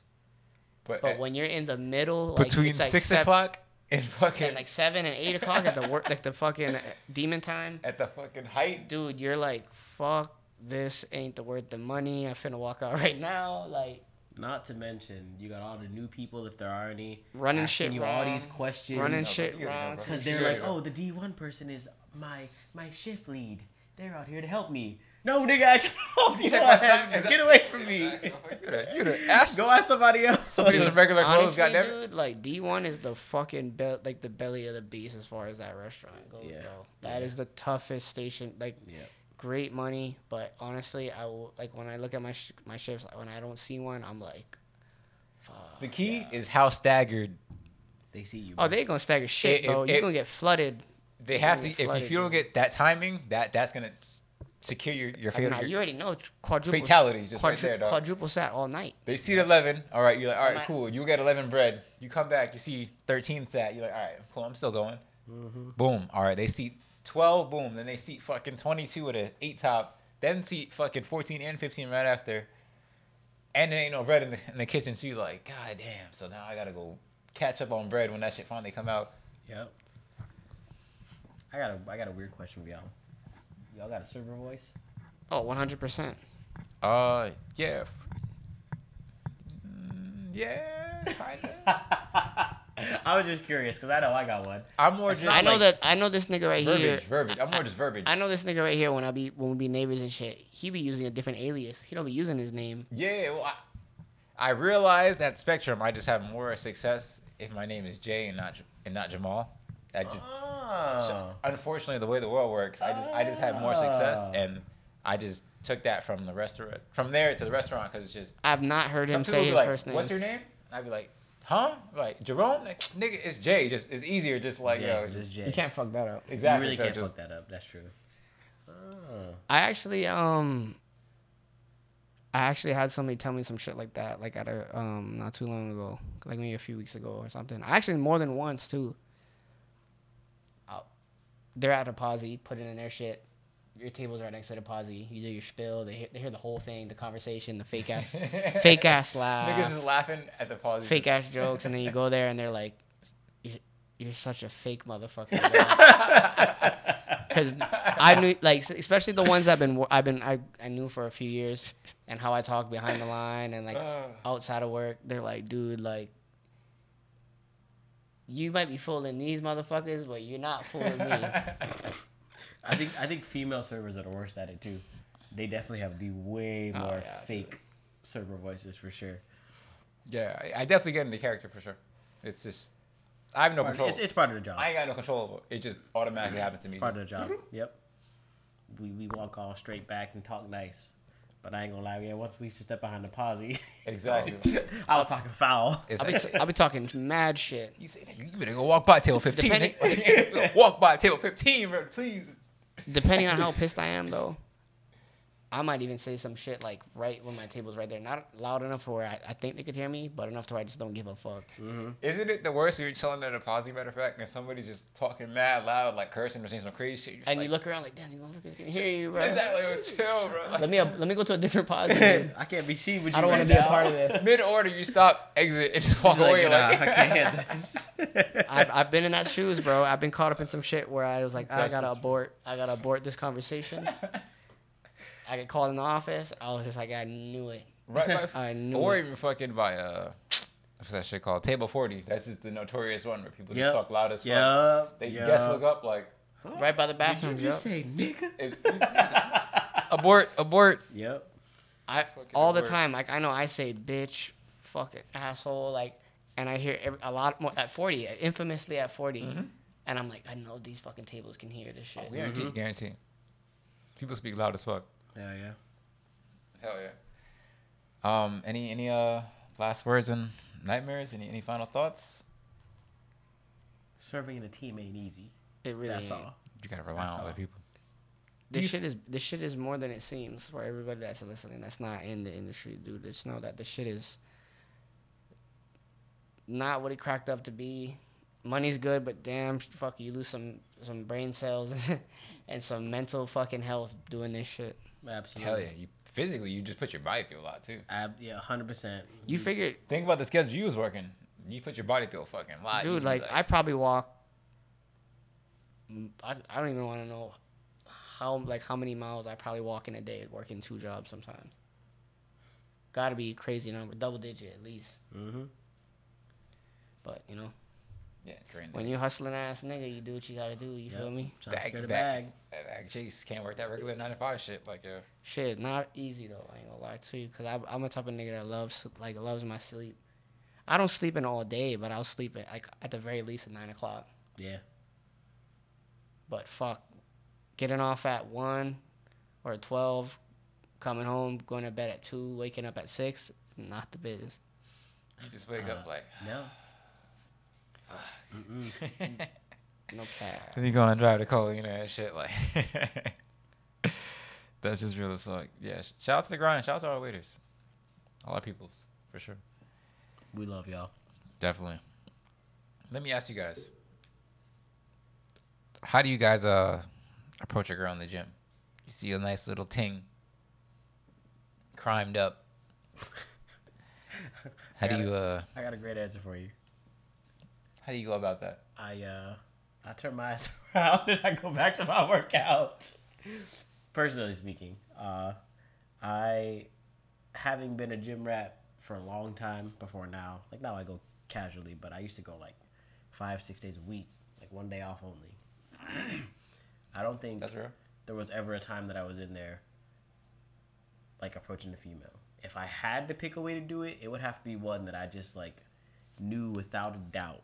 but, But when you're in the middle, like between it's like six seven, o'clock and fucking and like seven and eight o'clock at the work, like the fucking demon time, at the fucking height, dude, you're like, fuck. This ain't the worth the money. I'm finna walk out right now. Like Not to mention, you got all the new people, if there are any, Running asking shit you all these questions. running shit you wrong. Because they're already like, oh, the D1 person is my my shift lead. They're out here to help me. No, nigga, I can help you. Check my son- Get that- away from me. You're the, ass. Go ask somebody else. Somebody some regular clothes, Honestly, goddamn it. dude, like D one is the fucking be- like the belly of the beast as far as that restaurant goes. Yeah. Though that is the toughest station. Like, Yeah. great money, but honestly, I will like when I look at my sh- my shifts. When I don't see one, I'm like, The key is how staggered They see you. oh, they gonna stagger shit, It- bro. it- You're it- gonna get flooded. they have to. If, flooded, if you don't dude. get that timing, that that's gonna s- secure your your I mean, you already know tr- quadruple Fatality, just right quadru- there, dog. Quadruple sat all night. They see seat eleven. All right, you're like, all right, I- cool. You get eleven bread. You come back, you see thirteen sat. You're like, all right, cool. I'm still going. Mm-hmm. Boom. All right, they seat twelve. Boom. Then they seat fucking twenty two with a eight top. Then seat fucking fourteen and fifteen right after. And there ain't no bread in the, in the kitchen. So you're like, god damn. So now I gotta go catch up on bread when that shit finally come out. Yep. I got a I got a weird question for y'all. Y'all got a server voice? Oh, 100 percent. Uh, yeah. Mm, yeah, kinda. I was just curious because I know I got one. I'm more It's just I know like that I know this nigga right here. verbiage, verbiage. I'm more just verbiage. I know this nigga right here when I be when we be neighbors and shit. He be using a different alias. He don't be using his name. Yeah, well, I, I realize that spectrum. I just have more success if my name is Jay and not and not Jamal. I just Oh. unfortunately the way the world works, I just I just have more success, Ah. and I just took that from the restaurant from there to the restaurant because it's just I've not heard him people say his like, first name. "What's your name?" And I'd be like, "Huh?" Like Jerome, like, nigga, it's Jay. Just it's easier. Just like Yeah, yo, just just Jay. You can't fuck that up. exactly. You really so can't just, fuck that up. That's true. Oh. I actually um I actually had somebody tell me some shit like that, like at a um not too long ago, like maybe a few weeks ago or something. Actually, more than once too. Uh, they're at a posse, put it in their shit. Your table's right next to the posse. You do your spill. They hear, they hear the whole thing, the conversation, the fake ass, fake ass laugh, Niggas is laughing at the pause. fake ass jokes, and then you go there and they're like, "You're, you're such a fake motherfucker." Because I knew, like, especially the ones I've been, I've been, I, I knew for a few years, and how I talk behind the line and like outside of work. They're like, dude, like, you might be fooling these motherfuckers, but you're not fooling me. I think I think female servers are the worst at it too. they definitely have the way Oh, more yeah, fake server voices for sure. Yeah, I, I definitely get into character for sure. It's just I have no Part- control. It's, it's part of the job. I ain't got no control over it. It just automatically happens to me. It's part of the job. Yep. We we walk all straight back and talk nice. But I ain't gonna lie, yeah, once we used to step behind the posse, Exactly. I was talking foul. It's I'll be, t- I'll be talking mad shit. you say, you better go walk by table 15. Depending- walk by table 15, bro, please. Depending on how pissed I am, though, I might even say some shit like right when my table's right there. Not loud enough for where I, I think they could hear me, but enough to where I just don't give a fuck. Mm-hmm. Isn't it the worst when you're chilling at a posse, matter of fact, and somebody's just talking mad loud, like cursing or saying some crazy shit? You're And like, you look around like, damn, these motherfuckers can hear you, bro. Exactly, like, chill, bro. Let me let me go to a different pause. I can't be seen with you. I don't want to be a part of this. Mid order, you stop, exit, and just walk Like, away. nah, Like, I can't handle this. I've, I've been in that shoes, bro. I've been caught up in some shit where I was like, ah, I gotta just- abort. I gotta abort this conversation. I get called in the office. I was just like, I knew it. right by, I knew or it. even fucking by uh, what's that shit called? Table 40. That's just the notorious one where people Yep. just talk loud as fuck. Yep. They yep. guests look up like, Right by the bathroom. Did you just Yep. say nigga? is, abort, abort. Yep. I Fucking all the time. Like I know I say bitch, fucking asshole, like, and I hear every, a lot more at forty, infamously at 40 Mm-hmm. and I'm like, I know these fucking tables can hear this shit. Guarantee, guarantee. People speak loud as fuck. Yeah, yeah. Hell yeah. Um, any any uh last words and nightmares? Any any final thoughts? Serving in a team ain't easy. It really That's ain't. all. You gotta rely That's on other people. This you- shit is this shit is more than it seems for everybody that's listening. That's not in the industry, dude. Just know that the shit is not what it cracked up to be. Money's good, but damn, fuck, you lose some some brain cells and some mental fucking health doing this shit. Absolutely. Hell yeah. You physically you just put your body through a lot too. Ab- yeah, hundred percent. You figured, Think about the schedule you was working. You put your body through a fucking lot. dude. You'd Like I probably walk. I, I don't even want to know how like how many miles I probably walk in a day working two jobs sometimes. Got to be crazy number, double digit at least. Mm-hmm. But you know, yeah, drain when you hustling ass nigga, you do what you gotta do. You feel me? Trying to bag, secure the bag, bag. bag. bag chase can't work that regular nine to five shit. Like yeah. Shit, not easy though. I ain't gonna lie to you, cause I, I'm a type of nigga that loves like loves my sleep. I don't sleep in all day, but I'll sleep at like at the very least at nine o'clock. Yeah. But fuck, getting off at one or twelve, coming home, going to bed at two, waking up at six, not the business. You just wake up uh, like. No. No cap. Then you go and drive the cola, you know, and shit like. That's just real as fuck. Yeah. Shout out to the grind. Shout out to our waiters. All our peoples, for sure. We love y'all. Definitely. Let me ask you guys. How do you guys uh approach a girl in the gym? You see a nice little ting crimed up. How do you uh I got a great answer for you. How do you go about that? I uh I turn my ass around and I go back to my workout. Personally speaking, uh, I having been a gym rat for a long time before now. Like now I go casually, but I used to go like five, six days a week, like one day off only. I don't think That's real. there was ever a time that I was in there like approaching a female. If I had to pick a way to do it, it would have to be one that I just like knew without a doubt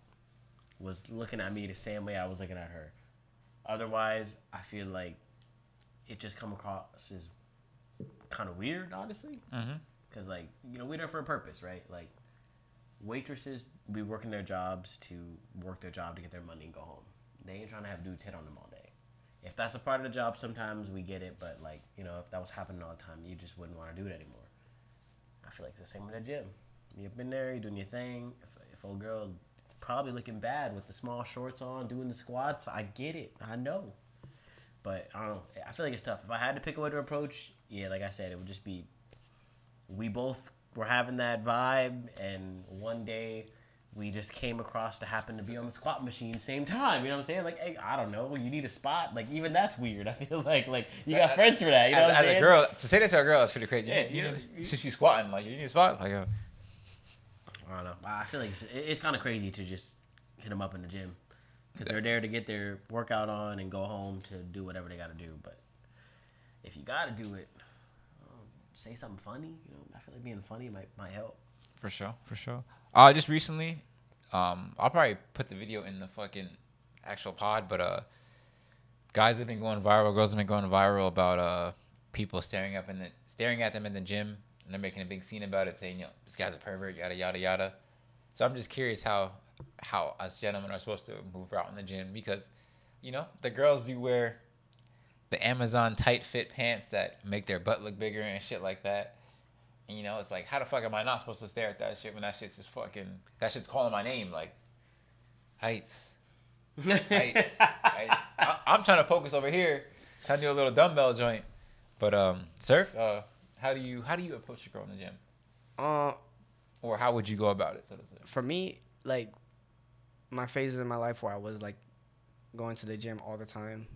was looking at me the same way I was looking at her. Otherwise, I feel like it just come across as kind of weird, honestly. Mm-hmm. Because like you know we're there for a purpose, right? Like waitresses be working their jobs to work their job to get their money and go home. They ain't trying to have dudes hit on them all day. If that's a part of the job, sometimes we get it. But like you know, if that was happening all the time, you just wouldn't want to do it anymore. I feel like it's the same in the gym. You've been there, you're doing your thing. If if old girl probably looking bad with the small shorts on, doing the squats, I get it. I know. But I don't know. I feel like it's tough. If I had to pick a way to approach, yeah, like I said, it would just be we both were having that vibe, and one day we just came across to happen to be on the squat machine same time. You know what I'm saying? Like, hey, I don't know, you need a spot. Like, even that's weird. I feel like like you got friends for that. You know as, what I'm as saying? a girl, to say that to a girl, that's pretty crazy. Yeah, you, you know, since you squatting, like you need a spot, like uh, I don't know. I feel like it's, it's kind of crazy to just hit them up in the gym because they're there to get their workout on and go home to do whatever they got to do. But if you got to do it, say something funny. You know, I feel like being funny might might help. For sure, for sure. Uh, just recently, um, I'll probably put the video in the fucking actual pod, but uh, guys have been going viral, girls have been going viral about uh people staring up in the staring at them in the gym, and they're making a big scene about it, saying, "Yo, this guy's a pervert," yada yada yada. So I'm just curious how how us gentlemen are supposed to move out in the gym because, you know, the girls do wear the Amazon tight fit pants that make their butt look bigger and shit like that. And, you know, it's like, how the fuck am I not supposed to stare at that shit when that shit's just fucking, that shit's calling my name, like, heights, heights. I, I'm trying to focus over here, trying to do a little dumbbell joint. But, um, Surf, uh, how do you, how do you approach a girl in the gym? Uh, Or how would you go about it, so to say? for me, like my phases in my life where I was like going to the gym all the time.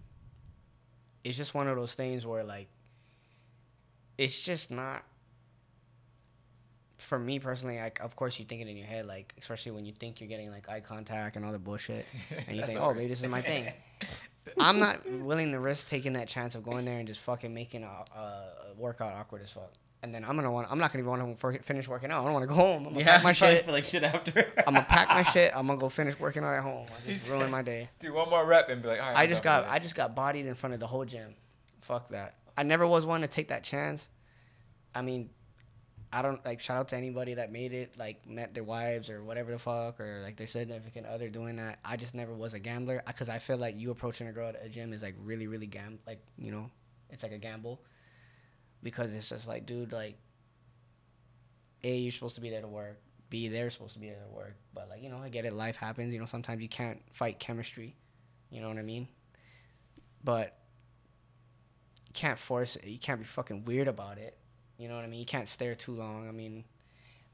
It's just one of those things where like it's just not for me personally, like of course you think it in your head, like especially when you think you're getting like eye contact and all the bullshit, and you think, oh, maybe this is my thing. I'm not willing to risk taking that chance of going there and just fucking making a, a workout awkward as fuck. And then I'm gonna want. I'm not gonna be want to finish working out. I don't want to go home. I'm gonna yeah, pack my shit. feel like shit after. I'm gonna pack my shit. I'm gonna go finish working out at home. I just ruined my day. Do one more rep and be like, all right. I just got with I just got bodied in front of the whole gym. Fuck that. I never was one to take that chance. I mean, I don't like shout out to anybody that made it, like met their wives or whatever the fuck, or like their significant other doing that. I just never was a gambler because I feel like you approaching a girl at a gym is like really really gam like you know, it's like a gamble because it's just like dude like, a you're supposed to be there to work. B they're supposed to be there to work. But like you know I get it. Life happens. You know sometimes you can't fight chemistry. You know what I mean? But you can't force it. You can't be fucking weird about it. You know what I mean? You can't stare too long. I mean,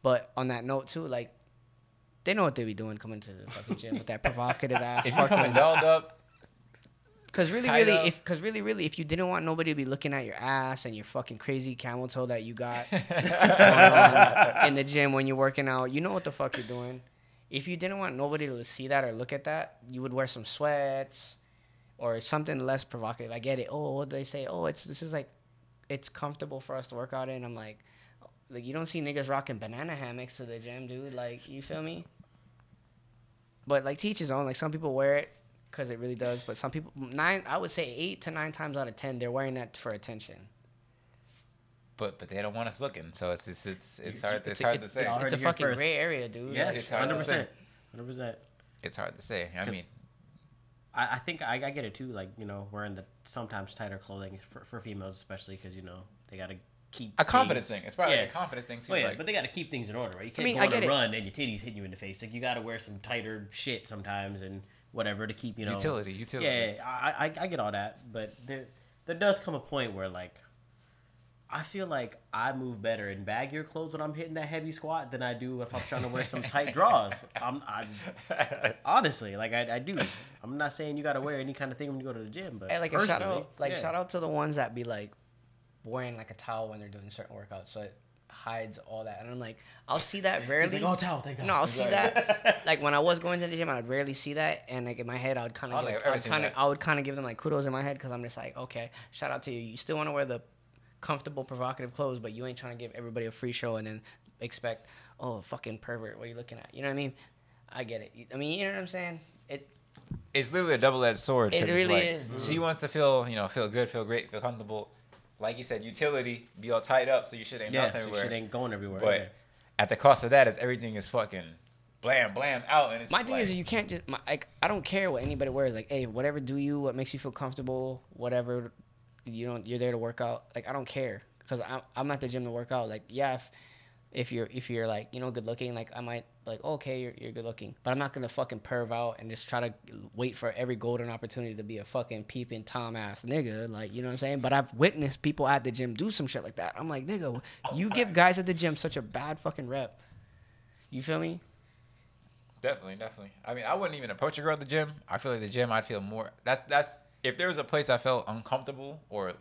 but on that note too, like they know what they be doing coming to the fucking gym with that provocative ass If you're coming dolled up, Because really, really, up. if because really, really, if you didn't want nobody to be looking at your ass and your fucking crazy camel toe that you got um, in the gym when you're working out, you know what the fuck you're doing. If you didn't want nobody to see that or look at that, you would wear some sweats or something less provocative. I get it. Oh, what do they say? Oh, it's this is like, it's comfortable for us to work out in. I'm like, like you don't see niggas rocking banana hammocks to the gym, dude. Like, you feel me? But like teach his own. Like some people wear it because it really does, but some people nine. I would say eight to nine times out of ten, they're wearing that for attention. but but they don't want us looking, so it's it's it's, it's hard it's, a- hard to say. It's, Y'all it's a fucking first. gray area, dude. yeah, it's hundred percent, hundred percent. It's hard to say. I mean, I, I think I, I get it too. Like you know, wearing the sometimes tighter clothing for, for females, especially because you know they gotta keep a confidence things- thing. It's probably yeah. like a confidence thing too. Oh, well, yeah, like, but they got to keep things in order, right? You can't mean, go on a it. run and your titties hitting you in the face. Like you got to wear some tighter shit sometimes and whatever to keep you know Utility, utility. Yeah, I, I I get all that, but there there does come a point where like I feel like I move better in baggier clothes when I'm hitting that heavy squat than I do if I'm trying to wear some tight draws. I'm, I'm honestly like I, I do. I'm not saying you got to wear any kind of thing when you go to the gym, but Hey, like a shout out, like yeah. shout out to the ones that be like wearing like a towel when they're doing certain workouts, so it hides all that. And I'm like, I'll see that rarely. He's like, oh, towel, thank God. No, I'll see Exactly. that. Like when I was going to the gym, I would rarely see that, and like in my head, I would kind of, I've I ever would kind of. I would kind of give them like kudos in my head because I'm just like, okay, shout out to you. You still want to wear the comfortable, provocative clothes, but you ain't trying to give everybody a free show and then expect, oh, fucking pervert, what are you looking at? You know what I mean? I get it. I mean, you know what I'm saying? It it's literally a double edged sword. It 'cause it's really like, is, dude. She wants to feel, you know, feel good, feel great, feel comfortable. Like you said, utility, be all tied up so you shit ain't yeah, bouncing so everywhere. shit ain't going everywhere. but yeah. at the cost of that is everything is fucking blam blam out and it's My thing like, is, you can't just my, like I don't care what anybody wears. Like, hey, whatever do you, what makes you feel comfortable, whatever. You don't. You're there to work out. Like, I don't care because I'm I'm at the gym to work out. Like, yeah, if if you're if you're like you know good looking, like I might like oh, okay, you're you're good looking, but I'm not gonna fucking perv out and just try to wait for every golden opportunity to be a fucking peeping tom ass nigga. Like, you know what I'm saying? But I've witnessed people at the gym do some shit like that. I'm like, nigga, you give guys at the gym such a bad fucking rep. You feel me? Definitely, definitely. I mean, I wouldn't even approach a girl at the gym. I feel like the gym, I'd feel more. That's that's if there was a place I felt uncomfortable or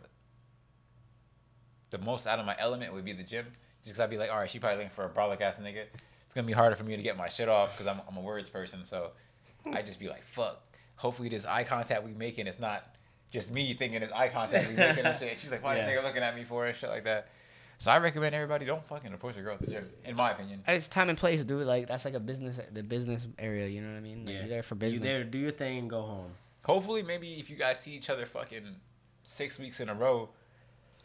the most out of my element would be the gym. Just because I'd be like, all right, she probably looking for a brolic ass nigga. It's gonna be harder for me to get my shit off because I'm I'm a words person. So I just be like, fuck. Hopefully, this eye contact we making is not just me thinking it's eye contact we making and shit. She's like, why Yeah. this nigga looking at me for and shit like that. So I recommend everybody don't fucking approach a girl at the gym. In my opinion. It's time and place, dude. Like that's like a business, the business area. You know what I mean? Like, Yeah. You're there for business. You business. there, do your thing, and go home. Hopefully, maybe if you guys see each other fucking six weeks in a row,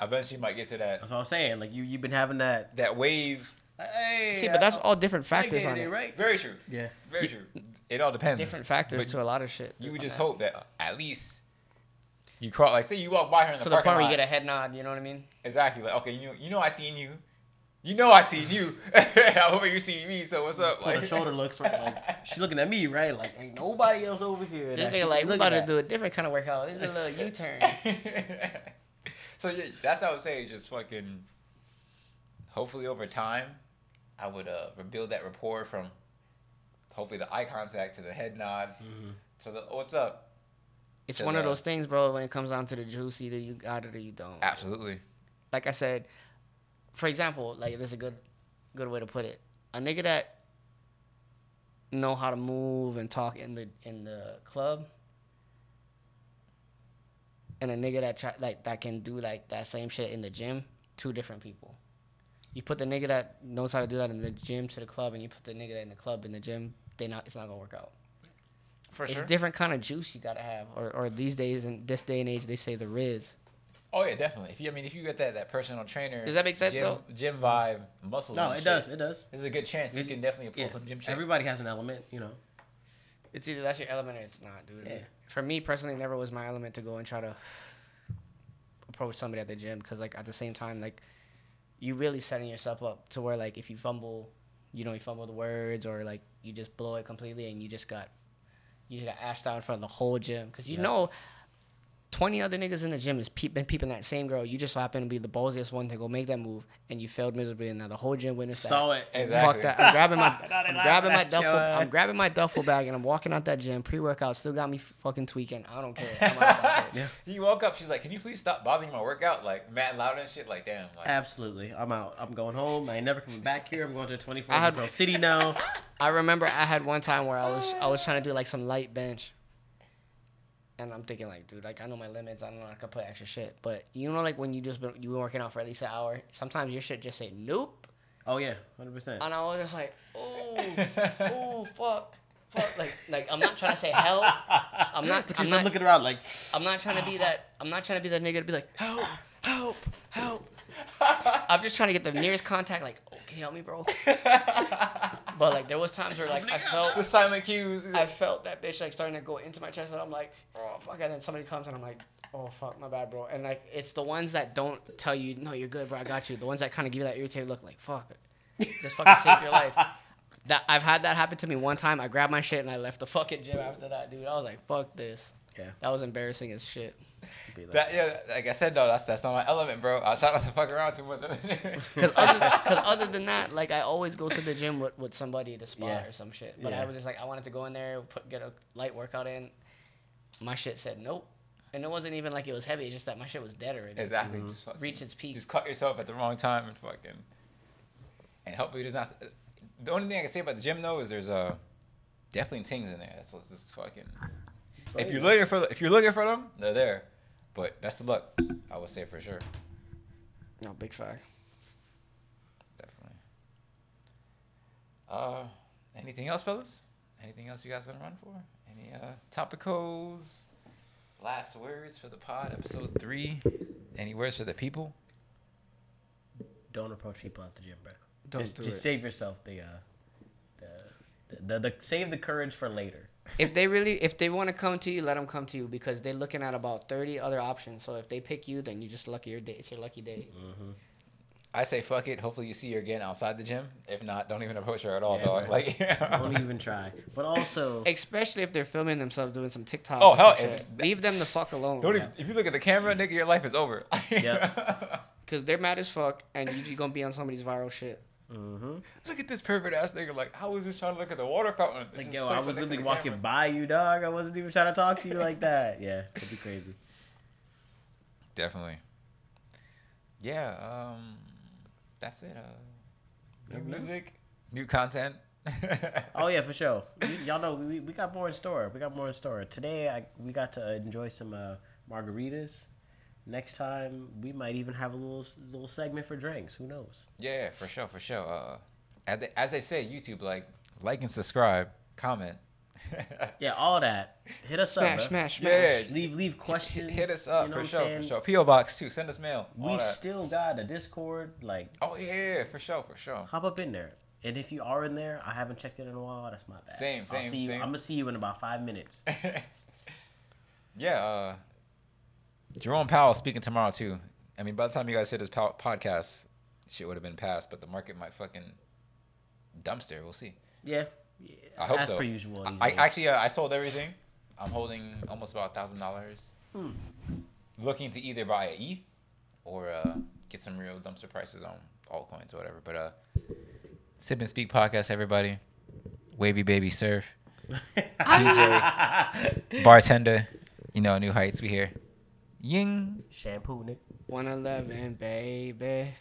eventually you might get to that That's what I'm saying. Like you, you've been having that. that wave. Hey, See, but that's uh, all different factors on it, it. right? Very true. Yeah. Very true. It all depends. Different factors But to a lot of shit. You would just that. hope that at least you cross. Like, say you walk by her in the to the parking point where lot. you get a head nod. You know what I mean? Exactly. Like, okay, you know, you know, I seen you. You know, I seen you. I hope you see me. So what's up? Pull the shoulder looks right. Like she's looking at me, right? Like ain't nobody else over here. This that she nigga like, we look about to do a different kind of workout. This is a little U-turn. so yeah, that's how I would say. Just fucking. Hopefully, over time, I would uh rebuild that rapport from. Hopefully, the eye contact to the head nod. So the what's up? It's To one of those things, bro. When it comes down to the juice, either you got it or you don't. Absolutely. Like I said, for example, like this is a good, good way to put it. A nigga that know how to move and talk in the in the club, and a nigga that try like that can do like that same shit in the gym. Two different people. You put the nigga that knows how to do that in the gym to the club, and you put the nigga that in the club in the gym. They not. It's not gonna work out. For sure. it's sure. different kind of juice you gotta have, or or these days in this day and age they say the rizz. Oh yeah, definitely. If you, I mean, if you get that that personal trainer, Does that make sense, gym, though? Gym vibe, muscles. No, it shit, does. It does. This is a good chance. You can definitely pull Yeah. some gym checks. Everybody has an element, you know. It's either that's your element or it's not, dude. Yeah. For me personally, it never was my element to go and try to approach somebody at the gym because, like, at the same time, like, you really setting yourself up to where, like, if you fumble, you know, you fumble the words or like you just blow it completely and you just got you just got ashed out in front of the whole gym because you Yeah. know. 20 other niggas in the gym is peep, been peeping that same girl. You just so happen to be the ballsiest one to go make that move, and you failed miserably. And now the whole gym witnessed that. Saw it. Exactly. Fuck that. I'm grabbing my I'm grabbing my duffel your I'm grabbing my duffel bag and I'm walking out that gym. Pre workout still got me fucking tweaking. I don't care. I'm out that bitch. Yeah. You walk up, she's like, "Can you please stop bothering my workout?" Like mad loud and shit. Like damn. Like, Absolutely. I'm out. I'm going home. I ain't never coming back here. I'm going to 24 I had- Girl City now. I remember I had one time where I was I was trying to do like some light bench. And I'm thinking like, dude, like I know my limits. I don't know I can put extra shit. But you know, like when you just been you been working out for at least an hour, sometimes your shit just say nope. Oh yeah, 100. percent And I was just like, oh, oh, fuck, fuck. Like, like I'm not trying to say help. I'm not. I'm not. looking around like, I'm not trying to be that. I'm not trying to be that nigga to be like, help, help, help. I'm just trying to get the nearest contact. Like, oh, can you help me, bro? but like, there was times where like I felt the silent cues. I felt that bitch like starting to go into my chest, and I'm like, oh fuck, and then somebody comes and I'm like, oh fuck, my bad, bro. And like, it's the ones that don't tell you, no, you're good, bro, I got you. The ones that kind of give you that irritated look, like, fuck, just fucking save your life. That I've had that happen to me one time. I grabbed my shit and I left the fucking gym after that, dude. I was like, fuck this. Yeah. That was embarrassing as shit. Like, That yeah, like I said though, that's that's not my element, bro. I try not to fuck around too much. Cause other, cause other than that, like I always go to the gym with, with somebody to spar Yeah. or some shit. But Yeah. I was just like, I wanted to go in there, put get a light workout in. My shit said nope, and it wasn't even like it was heavy. It's just that my shit was dead already. exactly. Just fucking, Reach its peak. just cut yourself at the wrong time and fucking. And hopefully there's not. The only thing I can say about the gym though is there's uh definitely things in there. That's just fucking. If you're looking for if you're looking for them, they're there. But best of luck, I would say for sure. No big fact. Definitely. Uh, anything else, fellas? Anything else you guys want to run for? Any uh topicals? Last words for the pod, episode three. Any words for the people? don't approach people at the gym, bro. Don't just do just it. save yourself the, uh, the, the, the, the, save the courage for later. If they really, if they want to come to you, let them come to you because they're looking at about thirty other options. So if they pick you, then you just lucky your day. It's your lucky day. Mm-hmm. I say fuck it. Hopefully you see her again outside the gym. If not, don't even approach her at all, Yeah, dog. bro. Like, Don't even try. But also, Especially if they're filming themselves doing some TikTok. Oh, hell, some. Leave them the fuck alone. don't even, if you look at the camera, nigga, your life is over. Yeah. Cause they're mad as fuck, and you're gonna be on somebody's viral shit. Hmm look at this pervert ass nigga. Like, I was just trying to look at the water fountain. It's like yo, I was literally walking camera. by you, dog. I wasn't even trying to talk to you like that. Yeah, it'd be crazy. Definitely. Yeah. Um, that's it. Uh, new music, new content. Oh yeah, for sure. We, y'all know we, we got more in store. We got more in store. Today I we got to enjoy some uh, margaritas next time we might even have a little little segment for drinks. Who knows? Yeah, for sure, for sure. Uh, as they, as they say, YouTube, like, like and subscribe, comment. Yeah, all that. Hit us Smash, up. bruh. smash, smash. Yeah, Leave leave questions. Hit us up you know for what I'm sure, for sure. PO box too. Send us mail. We that. still got a Discord. Like, Oh yeah, yeah, for sure, for sure. hop up in there. And if you are in there, I haven't checked it in a while. That's my bad. Same, I'll same, see you. same. I'm gonna see you in about five minutes. yeah, uh, Jerome Powell speaking tomorrow too. I mean, by the time you guys hit this po- podcast, shit would have been passed, but the market might fucking dumpster. We'll see. Yeah. yeah I hope as so. per usual. These I actually uh, I sold everything. I'm holding almost about a thousand dollars. Hmm. Looking to either buy a ETH or uh, get some real dumpster prices on altcoins or whatever. But uh, Sip and Speak podcast, everybody. Wavy baby surf. TJ, bartender. You know, New Heights. We here. Ying. shampoo, Nick. 111, baby.